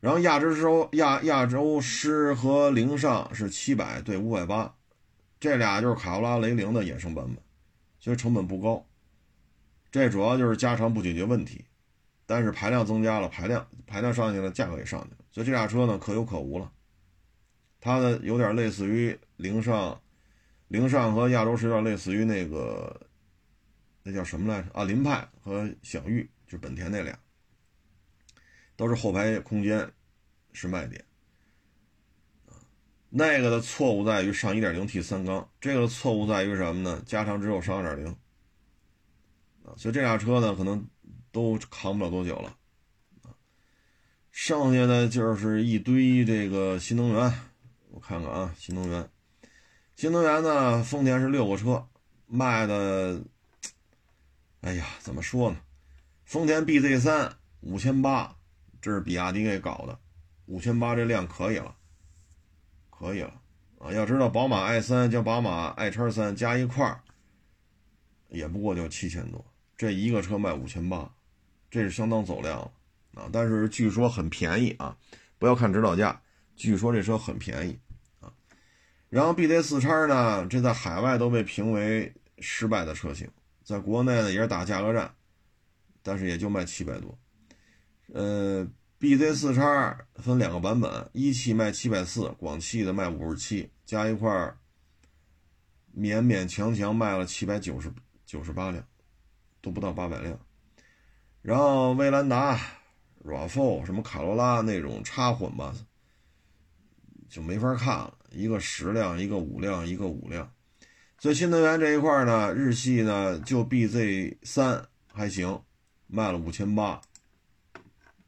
然后亚洲狮亚亚洲狮和凌尚是七百对五百八，这俩就是卡罗拉雷凌的衍生版本，其实成本不高。这主要就是加长不解决问题，但是排量增加了，排量排量上去了，价格也上去了，所以这俩车呢可有可无了。它呢有点类似于凌尚，凌尚和亚洲狮有点类似于那个那叫什么来着啊？凌派和享域，就本田那俩。都是后排空间是卖点，那个的错误在于上 1.0T 三缸，这个错误在于什么呢？加长之后上2.0啊，所以这俩车呢可能都扛不了多久了。剩下的就是一堆这个新能源，我看看啊，新能源，新能源呢，丰田是六个车卖的，哎呀，怎么说呢？丰田 BZ3 五千八。这是比亚迪给搞的，五千八这量可以了，可以了啊！要知道宝马 i 三加宝马 i 叉三加一块儿，也不过就七千多，这一个车卖五千八，这是相当走量了啊！但是据说很便宜啊，不要看指导价，据说这车很便宜啊。然后 BZ 四叉呢，这在海外都被评为失败的车型，在国内呢也是打价格战，但是也就卖七百多。呃，BZ 四叉分两个版本，一汽卖七百四，广汽的卖五十七，加一块，勉勉强强卖了七百九十九十八辆，都不到八百辆。然后威兰达、RAV4 什么卡罗拉那种插混吧，就没法看了，一个十辆，一个五辆，一个五辆。所以新能源这一块呢，日系呢就 BZ 三还行，卖了五千八。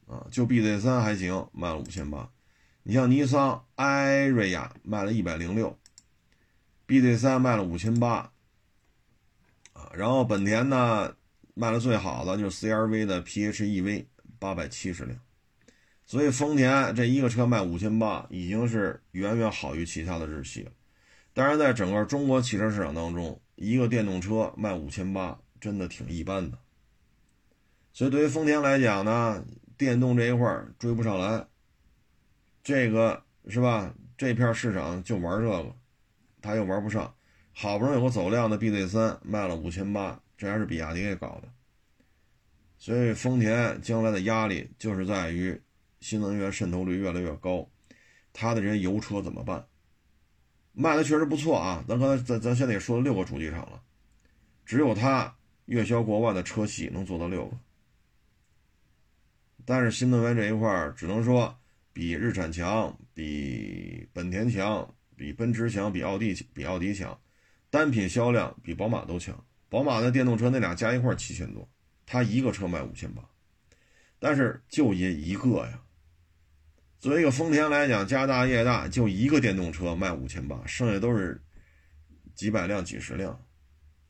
啊，就 BZ 三还行，卖了五千八。你像尼桑艾瑞亚卖了一百零六，BZ 三卖了五千八。啊，然后本田呢卖的最好的就是 CRV 的 PHEV 八百七十辆。所以丰田这一个车卖五千八，已经是远远好于其他的日系了。当然，在整个中国汽车市场当中，一个电动车卖五千八，真的挺一般的。所以对于丰田来讲呢。电动这一块追不上来，这个是吧？这片市场就玩这个，他又玩不上。好不容易有个走量的 BZ 三卖了五千八，这还是比亚迪给搞的。所以丰田将来的压力就是在于新能源渗透率越来越高，它的这些油车怎么办？卖的确实不错啊，咱刚才咱咱现在也说了六个主机厂了，只有它月销过万的车系能做到六个。但是新能源这一块只能说比日产强，比本田强，比奔驰强，比奥迪比奥迪强，单品销量比宝马都强。宝马的电动车那俩加一块七千多，它一个车卖五千八，但是就一一个呀。作为一个丰田来讲，家大业大，就一个电动车卖五千八，剩下都是几百辆、几十辆，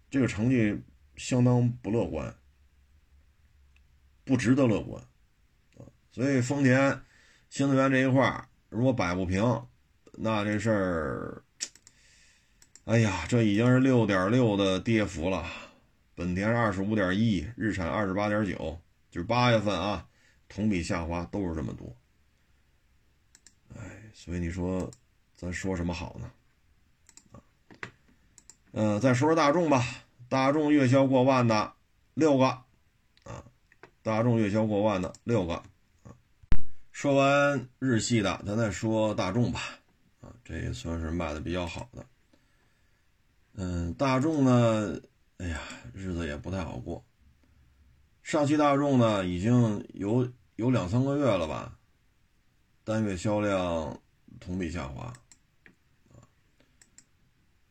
这个成绩相当不乐观，不值得乐观。所以丰田新能源这一块如果摆不平，那这事儿，哎呀，这已经是六点六的跌幅了。本田二十五点一，日产二十八点九，就是八月份啊，同比下滑都是这么多。哎，所以你说咱说什么好呢？啊，嗯，再说说大众吧。大众月销过万的六个，啊，大众月销过万的六个。说完日系的，咱再说大众吧。啊，这也算是卖的比较好的。嗯，大众呢，哎呀，日子也不太好过。上汽大众呢，已经有有两三个月了吧，单月销量同比下滑。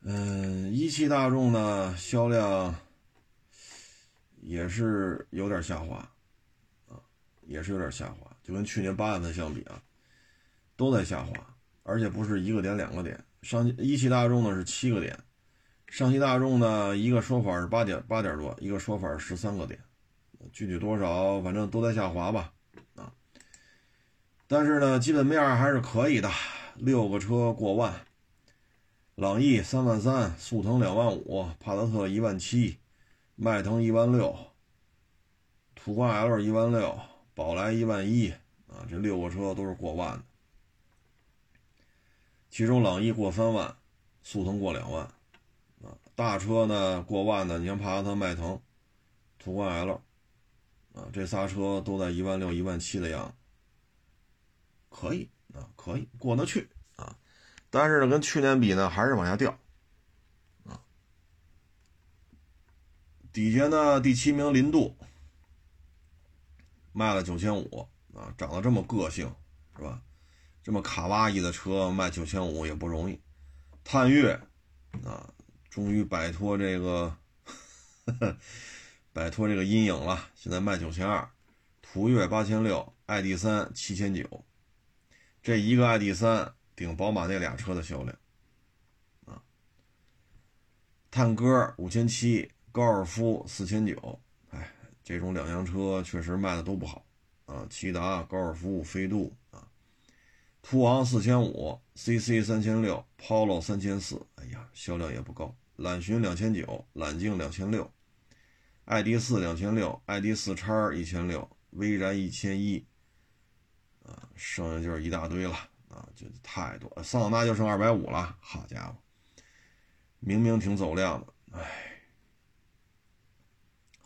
嗯，一汽大众呢，销量也是有点下滑，啊，也是有点下滑，就跟去年八月份相比啊，都在下滑，而且不是一个点两个点。上汽一汽大众呢是七个点，上汽大众呢一个说法是八点八点多，一个说法是十三个点，具体多少反正都在下滑吧，啊，但是呢基本面还是可以的，六个车过万。朗逸三万三，速腾两万五，帕萨特一万七，迈腾一万六，途观 L 一万六，宝来一万一啊，这六个车都是过万的。其中朗逸过三万，速腾过两万，啊，大车呢过万的，你像帕萨特、迈腾、途观 L，啊，这仨车都在一万六、一万七的样子，可以啊，可以过得去啊。但是呢，跟去年比呢，还是往下掉，啊。底下呢，第七名林度卖了九千五啊，长得这么个性是吧？这么卡哇伊的车卖九千五也不容易。探岳啊，终于摆脱这个呵呵 摆脱这个阴影了，现在卖九千二。途岳八千六，ID 三七千九，这一个 ID 三。顶宝马那俩车的销量，啊，探戈五千七，高尔夫四千九，这种两厢车确实卖的都不好，啊，骐达、高尔夫、飞度啊，途昂四千五，CC 三千六，Polo 三千四，哎呀，销量也不高，揽巡两千九，揽境两千六，爱迪四两千六，爱迪四叉一千六，威然一千一，啊，剩下就是一大堆了。啊，就太多，桑塔纳就剩二百五了，好家伙，明明挺走量的，哎，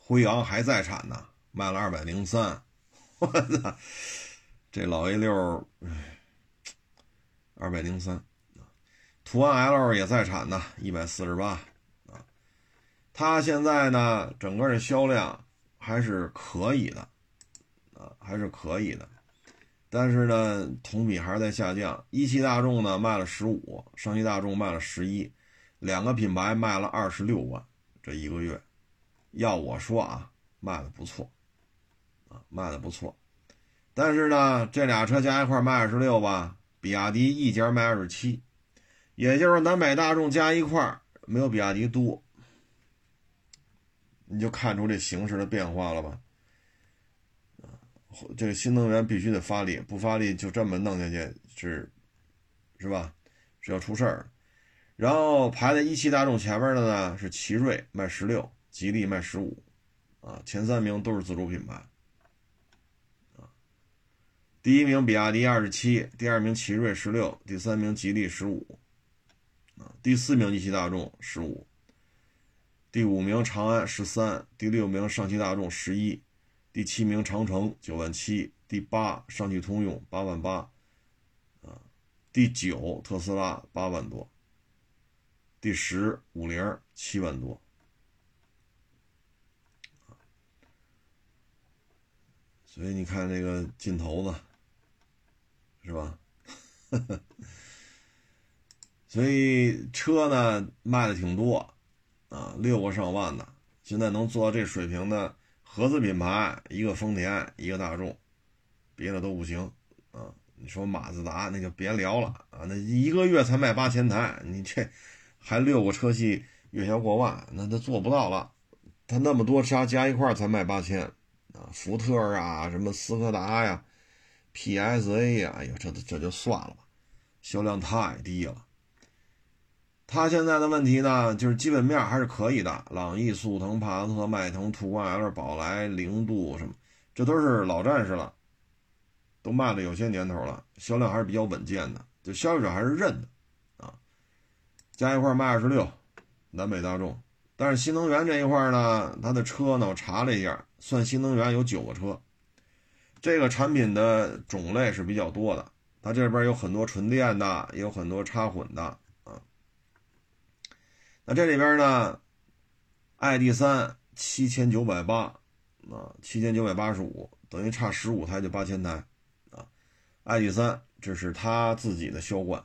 辉昂还在产呢，卖了二百零三，我操，这老 A 六，哎，二百零三，途安 L 也在产呢，一百四十八，啊，它现在呢，整个的销量还是可以的，啊，还是可以的。但是呢，同比还是在下降。一汽大众呢卖了十五，上汽大众卖了十一，两个品牌卖了二十六万，这一个月，要我说啊，卖的不错，啊，卖的不错。但是呢，这俩车加一块卖二十六吧，比亚迪一家卖二十七，也就是南北大众加一块没有比亚迪多，你就看出这形势的变化了吧？这个新能源必须得发力，不发力就这么弄下去是，是吧？是要出事儿。然后排在一汽大众前面的呢是奇瑞卖十六，吉利卖十五，啊，前三名都是自主品牌，啊，第一名比亚迪二十七，第二名奇瑞十六，第三名吉利十五，啊，第四名一汽大众十五，第五名长安十三，第六名上汽大众十一。第七名长城九万七，第八上汽通用八万八，啊，第九特斯拉八万多，第十五菱七万多，所以你看这个劲头子，是吧？所以车呢卖的挺多，啊，六个上万的，现在能做到这水平的。合资品牌，一个丰田，一个大众，别的都不行啊！你说马自达，那就别聊了啊！那一个月才卖八千台，你这还六个车系月销过万，那他做不到了。他那么多车加一块才卖八千啊！福特啊，什么斯柯达呀，PSA 呀，哎呦，这这就算了吧，销量太低了。它现在的问题呢，就是基本面还是可以的。朗逸、速腾、帕萨特、迈腾、途观 L、宝来、零度什么，这都是老战士了，都卖了有些年头了，销量还是比较稳健的，就消费者还是认的啊。加一块卖二十六，南北大众。但是新能源这一块呢，它的车呢，我查了一下，算新能源有九个车，这个产品的种类是比较多的，它这边有很多纯电的，也有很多插混的啊。那这里边呢，ID 三七千九百八啊，七千九百八十五，等于差十五台就八千台啊。ID 三这是它自己的销冠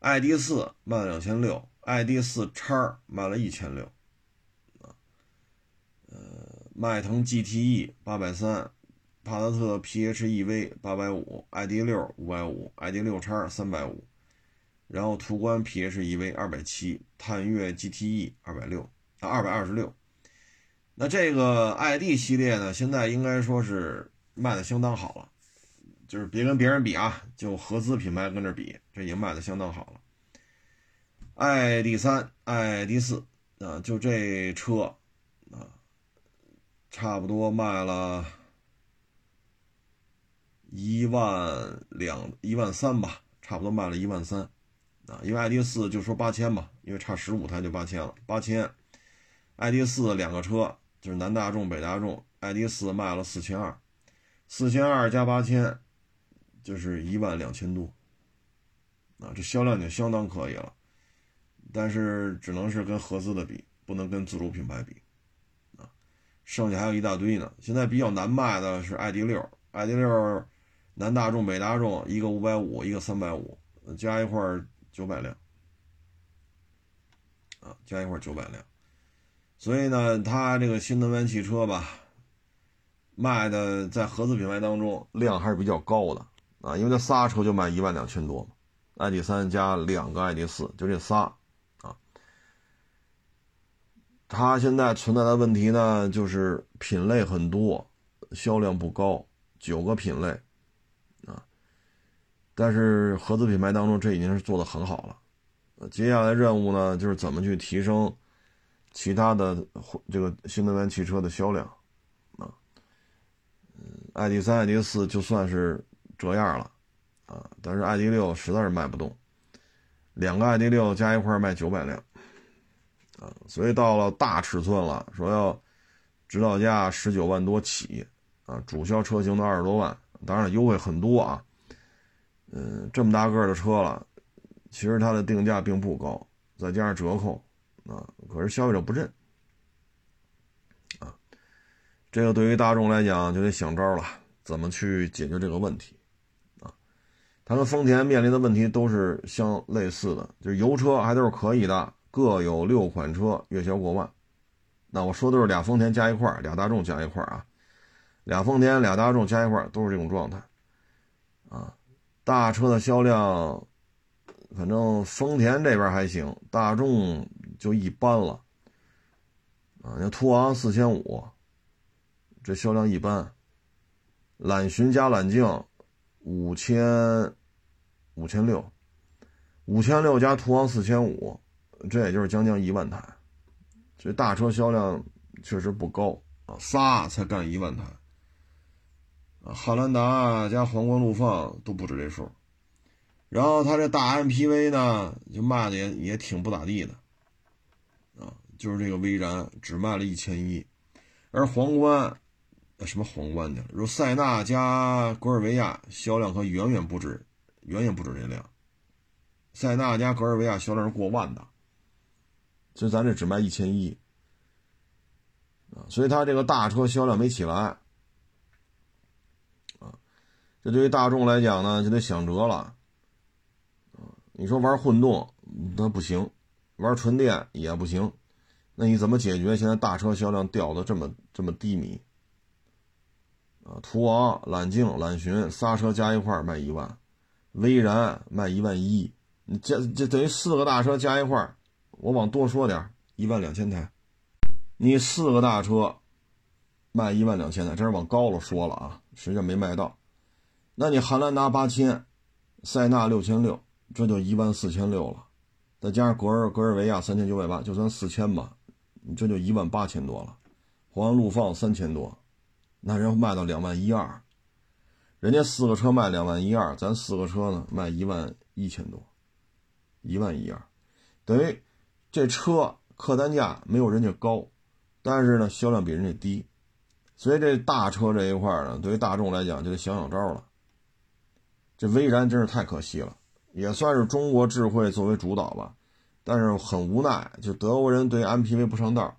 ，ID 四卖了两千六，ID 四叉卖了一千六。迈腾 GTE 八百三，帕萨特 PHEV 八百五，ID 六五百五，ID 六叉三百五，然后途观 PHEV 二百七，探岳 GTE 二百六啊二百二十六。那这个 ID 系列呢，现在应该说是卖的相当好了，就是别跟别人比啊，就合资品牌跟这比，这已经卖的相当好了。ID 三、ID 四啊，就这车。差不多卖了一万两一万三吧，差不多卖了一万三啊，因为 ID 四就说八千吧，因为差十五台就八千了，八千。ID 四两个车就是南大众北大众，ID 四卖了四千二，四千二加八千就是一万两千多啊，这销量就相当可以了，但是只能是跟合资的比，不能跟自主品牌比。剩下还有一大堆呢。现在比较难卖的是 ID 六，ID 六，南大众、北大众，一个五百五，一个三百五，加一块九百辆，啊，加一块九百辆。所以呢，它这个新能源汽车吧，卖的在合资品牌当中量还是比较高的啊，因为它仨车就卖一万两千多嘛，ID 三加两个 ID 四，就这仨。它现在存在的问题呢，就是品类很多，销量不高，九个品类，啊，但是合资品牌当中这已经是做的很好了，接下来任务呢就是怎么去提升其他的这个新能源汽车的销量，啊，嗯，ID 三、ID 四就算是这样了，啊，但是 ID 六实在是卖不动，两个 ID 六加一块卖九百辆。所以到了大尺寸了，说要指导价十九万多起，啊，主销车型都二十多万，当然优惠很多啊。嗯，这么大个的车了，其实它的定价并不高，再加上折扣，啊，可是消费者不认，啊，这个对于大众来讲就得想招了，怎么去解决这个问题，啊，它跟丰田面临的问题都是相类似的，就是油车还都是可以的。各有六款车月销过万，那我说的是俩丰田加一块俩大众加一块啊，俩丰田俩大众加一块都是这种状态，啊，大车的销量，反正丰田这边还行，大众就一般了，啊，像途昂四千五，这销量一般，揽巡加揽境五千五千六，五千六加途昂四千五。这也就是将近一万台，这大车销量确实不高啊，仨才干一万台啊，汉兰达加皇冠陆放都不止这数，然后它这大 MPV 呢，就卖的也也挺不咋地的啊，就是这个威然只卖了一千一，而皇冠，什么皇冠去了？如塞纳加格尔维亚销量可远远不止，远远不止这量，塞纳加格尔维亚销量是过万的。所以咱这只卖一千一，啊，所以它这个大车销量没起来，啊，这对于大众来讲呢，就得想辙了，啊，你说玩混动那不行，玩纯电也不行，那你怎么解决现在大车销量掉的这么这么低迷？啊，途昂、揽境、揽巡仨车加一块卖一万，威然卖一万一，你这这等于四个大车加一块。我往多说点，一万两千台，你四个大车卖一万两千台，这是往高了说了啊，实际上没卖到。那你汉兰达八千，塞纳六千六，这就一万四千六了，再加上格尔格尔维亚三千九百八，就算四千吧，你这就一万八千多了。皇冠陆放三千多，那人卖到两万一二，人家四个车卖两万一二，咱四个车呢卖一万一千多，一万一二，等于。这车客单价没有人家高，但是呢销量比人家低，所以这大车这一块呢，对于大众来讲就得想想招了。这威然真是太可惜了，也算是中国智慧作为主导吧，但是很无奈，就德国人对 MPV 不上道。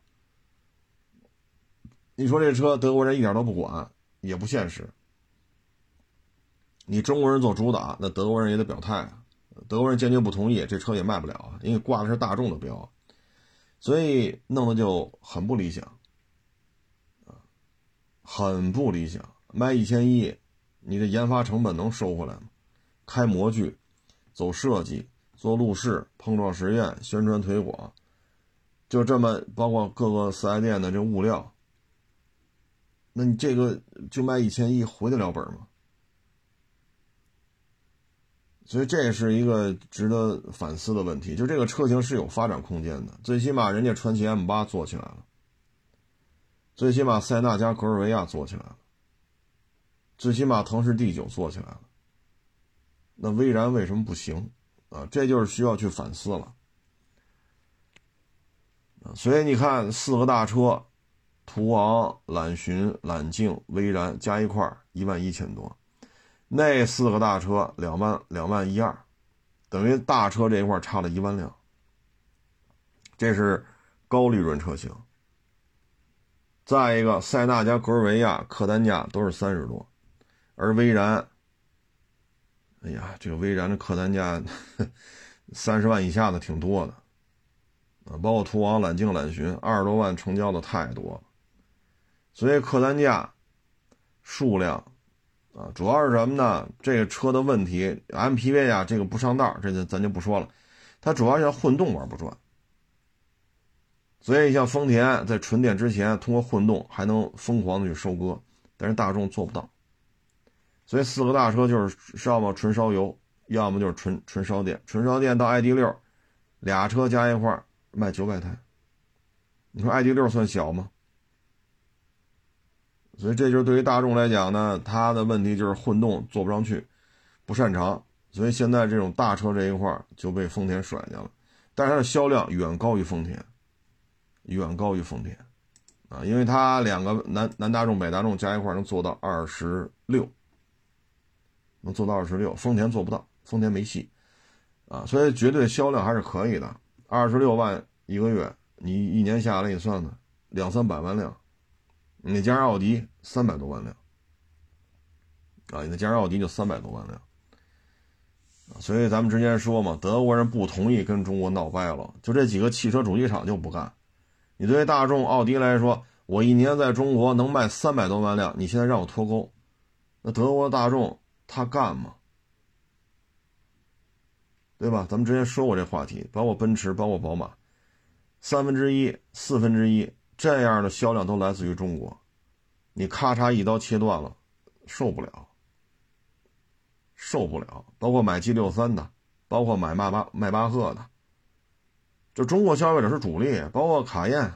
你说这车德国人一点都不管，也不现实。你中国人做主打，那德国人也得表态啊。德国人坚决不同意，这车也卖不了啊，因为挂的是大众的标，所以弄得就很不理想，很不理想。卖一千一，你的研发成本能收回来吗？开模具、走设计、做路试、碰撞实验、宣传推广，就这么包括各个四 S 店的这物料，那你这个就卖一千一，回得了本吗？所以这是一个值得反思的问题，就这个车型是有发展空间的，最起码人家传祺 M8 做起来了，最起码塞纳加格尔维亚做起来了，最起码腾势 D9 做起来了，那威然为什么不行啊？这就是需要去反思了所以你看，四个大车，途昂、揽巡、揽境、威然加一块一万一千多。那四个大车两万两万一二，等于大车这一块差了一万辆。这是高利润车型。再一个，塞纳加格尔维亚客单价都是三十多，而威然，哎呀，这个威然的客单价三十万以下的挺多的啊，包括途昂、揽境、揽巡，二十多万成交的太多了，所以客单价、数量。啊，主要是什么呢？这个车的问题，MPV 啊，这个不上道，这就咱就不说了。它主要是混动玩不转，所以像丰田在纯电之前，通过混动还能疯狂的去收割，但是大众做不到。所以四个大车就是要么纯烧油，要么就是纯纯烧电。纯烧电到 ID 六，俩车加一块卖九百台，你说 ID 六算小吗？所以这就是对于大众来讲呢，它的问题就是混动做不上去，不擅长，所以现在这种大车这一块就被丰田甩掉了。但是它的销量远高于丰田，远高于丰田，啊，因为它两个南南大众北大众加一块能做到二十六，能做到二十六，丰田做不到，丰田没戏，啊，所以绝对销量还是可以的，二十六万一个月，你一年下来你算算，两三百万辆。你加上奥迪三百多万辆，啊，你再加上奥迪就三百多万辆，所以咱们之前说嘛，德国人不同意跟中国闹掰了，就这几个汽车主机厂就不干。你对于大众、奥迪来说，我一年在中国能卖三百多万辆，你现在让我脱钩，那德国大众他干吗？对吧？咱们之前说过这话题，包括奔驰，包括宝马，三分之一、四分之一。这样的销量都来自于中国，你咔嚓一刀切断了，受不了，受不了。包括买 G 六三的，包括买迈巴迈巴赫的，就中国消费者是主力，包括卡宴，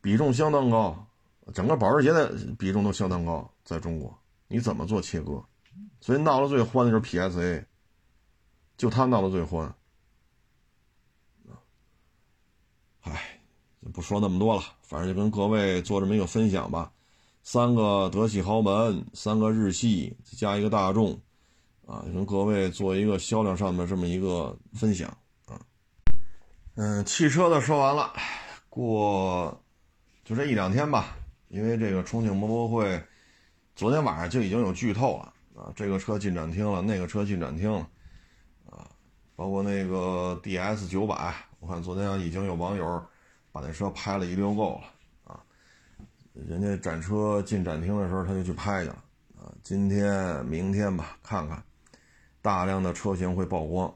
比重相当高，整个保时捷的比重都相当高，在中国。你怎么做切割？所以闹得最欢的就是 PSA，就他闹得最欢，不说那么多了，反正就跟各位做这么一个分享吧。三个德系豪门，三个日系，加一个大众，啊，跟各位做一个销量上面这么一个分享啊。嗯，汽车的说完了，过就这一两天吧，因为这个重庆摩博会昨天晚上就已经有剧透了啊，这个车进展厅了，那个车进展厅了，啊，包括那个 DS 九百，我看昨天已经有网友。把那车拍了一溜够了啊！人家展车进展厅的时候，他就去拍去了啊。今天、明天吧，看看大量的车型会曝光，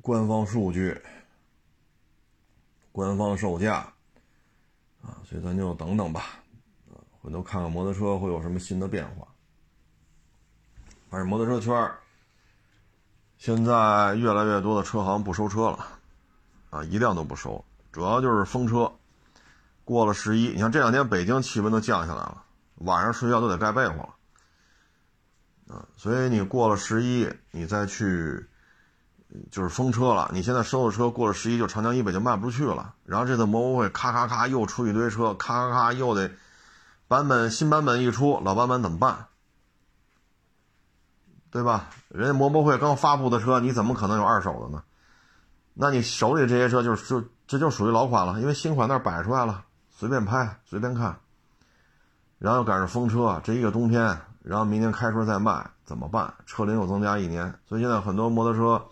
官方数据、官方售价啊，所以咱就等等吧啊，回头看看摩托车会有什么新的变化。反正摩托车圈现在越来越多的车行不收车了啊，一辆都不收。主要就是封车，过了十一，你像这两天北京气温都降下来了，晚上睡觉都得盖被窝了，啊，所以你过了十一，你再去，就是封车了。你现在收的车过了十一，就长江以北就卖不出去了。然后这次摩博会咔咔咔又出一堆车，咔咔咔又得版本新版本一出，老版本怎么办？对吧？人家摩博会刚发布的车，你怎么可能有二手的呢？那你手里这些车就是就这就属于老款了，因为新款那摆出来了，随便拍随便看。然后赶上风车，这一个冬天，然后明年开春再卖怎么办？车龄又增加一年，所以现在很多摩托车，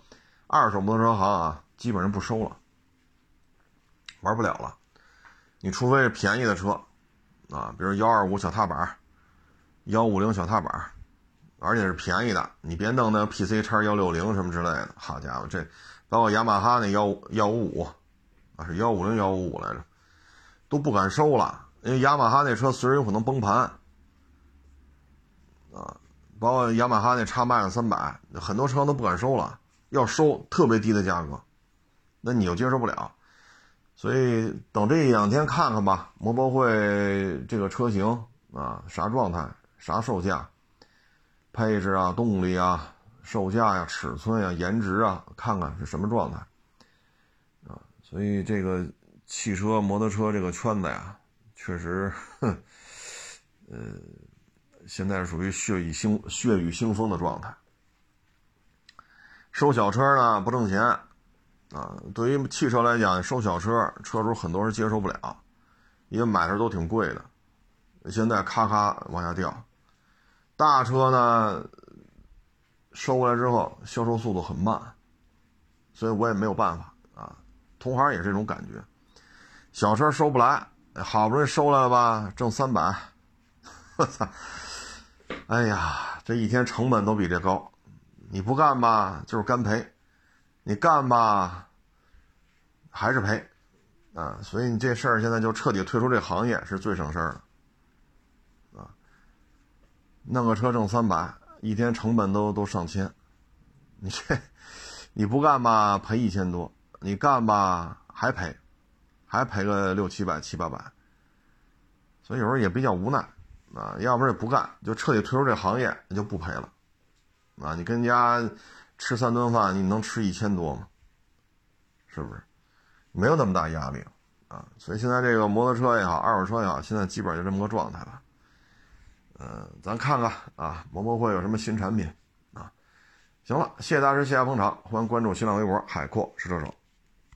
二手摩托车行啊，基本上不收了，玩不了了。你除非是便宜的车，啊，比如幺二五小踏板，幺五零小踏板。而且是便宜的，你别弄那 PC 叉幺六零什么之类的。好家伙，这包括雅马哈那幺幺五五啊，是幺五零幺五五来着，都不敢收了，因为雅马哈那车随时有可能崩盘啊。包括雅马哈那叉 MAX 三百，很多车都不敢收了，要收特别低的价格，那你又接受不了。所以等这两天看看吧，摩博会这个车型啊，啥状态，啥售价。配置啊，动力啊，售价呀，尺寸呀，颜值啊，看看是什么状态啊？所以这个汽车、摩托车这个圈子呀，确实，呃，现在属于血雨腥血雨腥风的状态。收小车呢不挣钱啊，对于汽车来讲，收小车车主很多人接受不了，因为买的都挺贵的，现在咔咔往下掉。大车呢，收过来之后销售速度很慢，所以我也没有办法啊。同行也是这种感觉，小车收不来，好不容易收来了吧，挣三百，我操！哎呀，这一天成本都比这高，你不干吧就是干赔，你干吧还是赔，啊，所以你这事儿现在就彻底退出这行业是最省事儿的。啊弄个车挣三百，一天成本都都上千，你这你不干吧赔一千多，你干吧还赔，还赔个六七百七八百，所以有时候也比较无奈啊，要不然也不干，就彻底退出这行业，那就不赔了啊。你跟家吃三顿饭，你能吃一千多吗？是不是？没有那么大压力啊，所以现在这个摩托车也好，二手车也好，现在基本就这么个状态了。嗯，咱看看啊，某某会有什么新产品啊？行了，谢谢大师，谢谢捧场，欢迎关注新浪微博海阔是车手。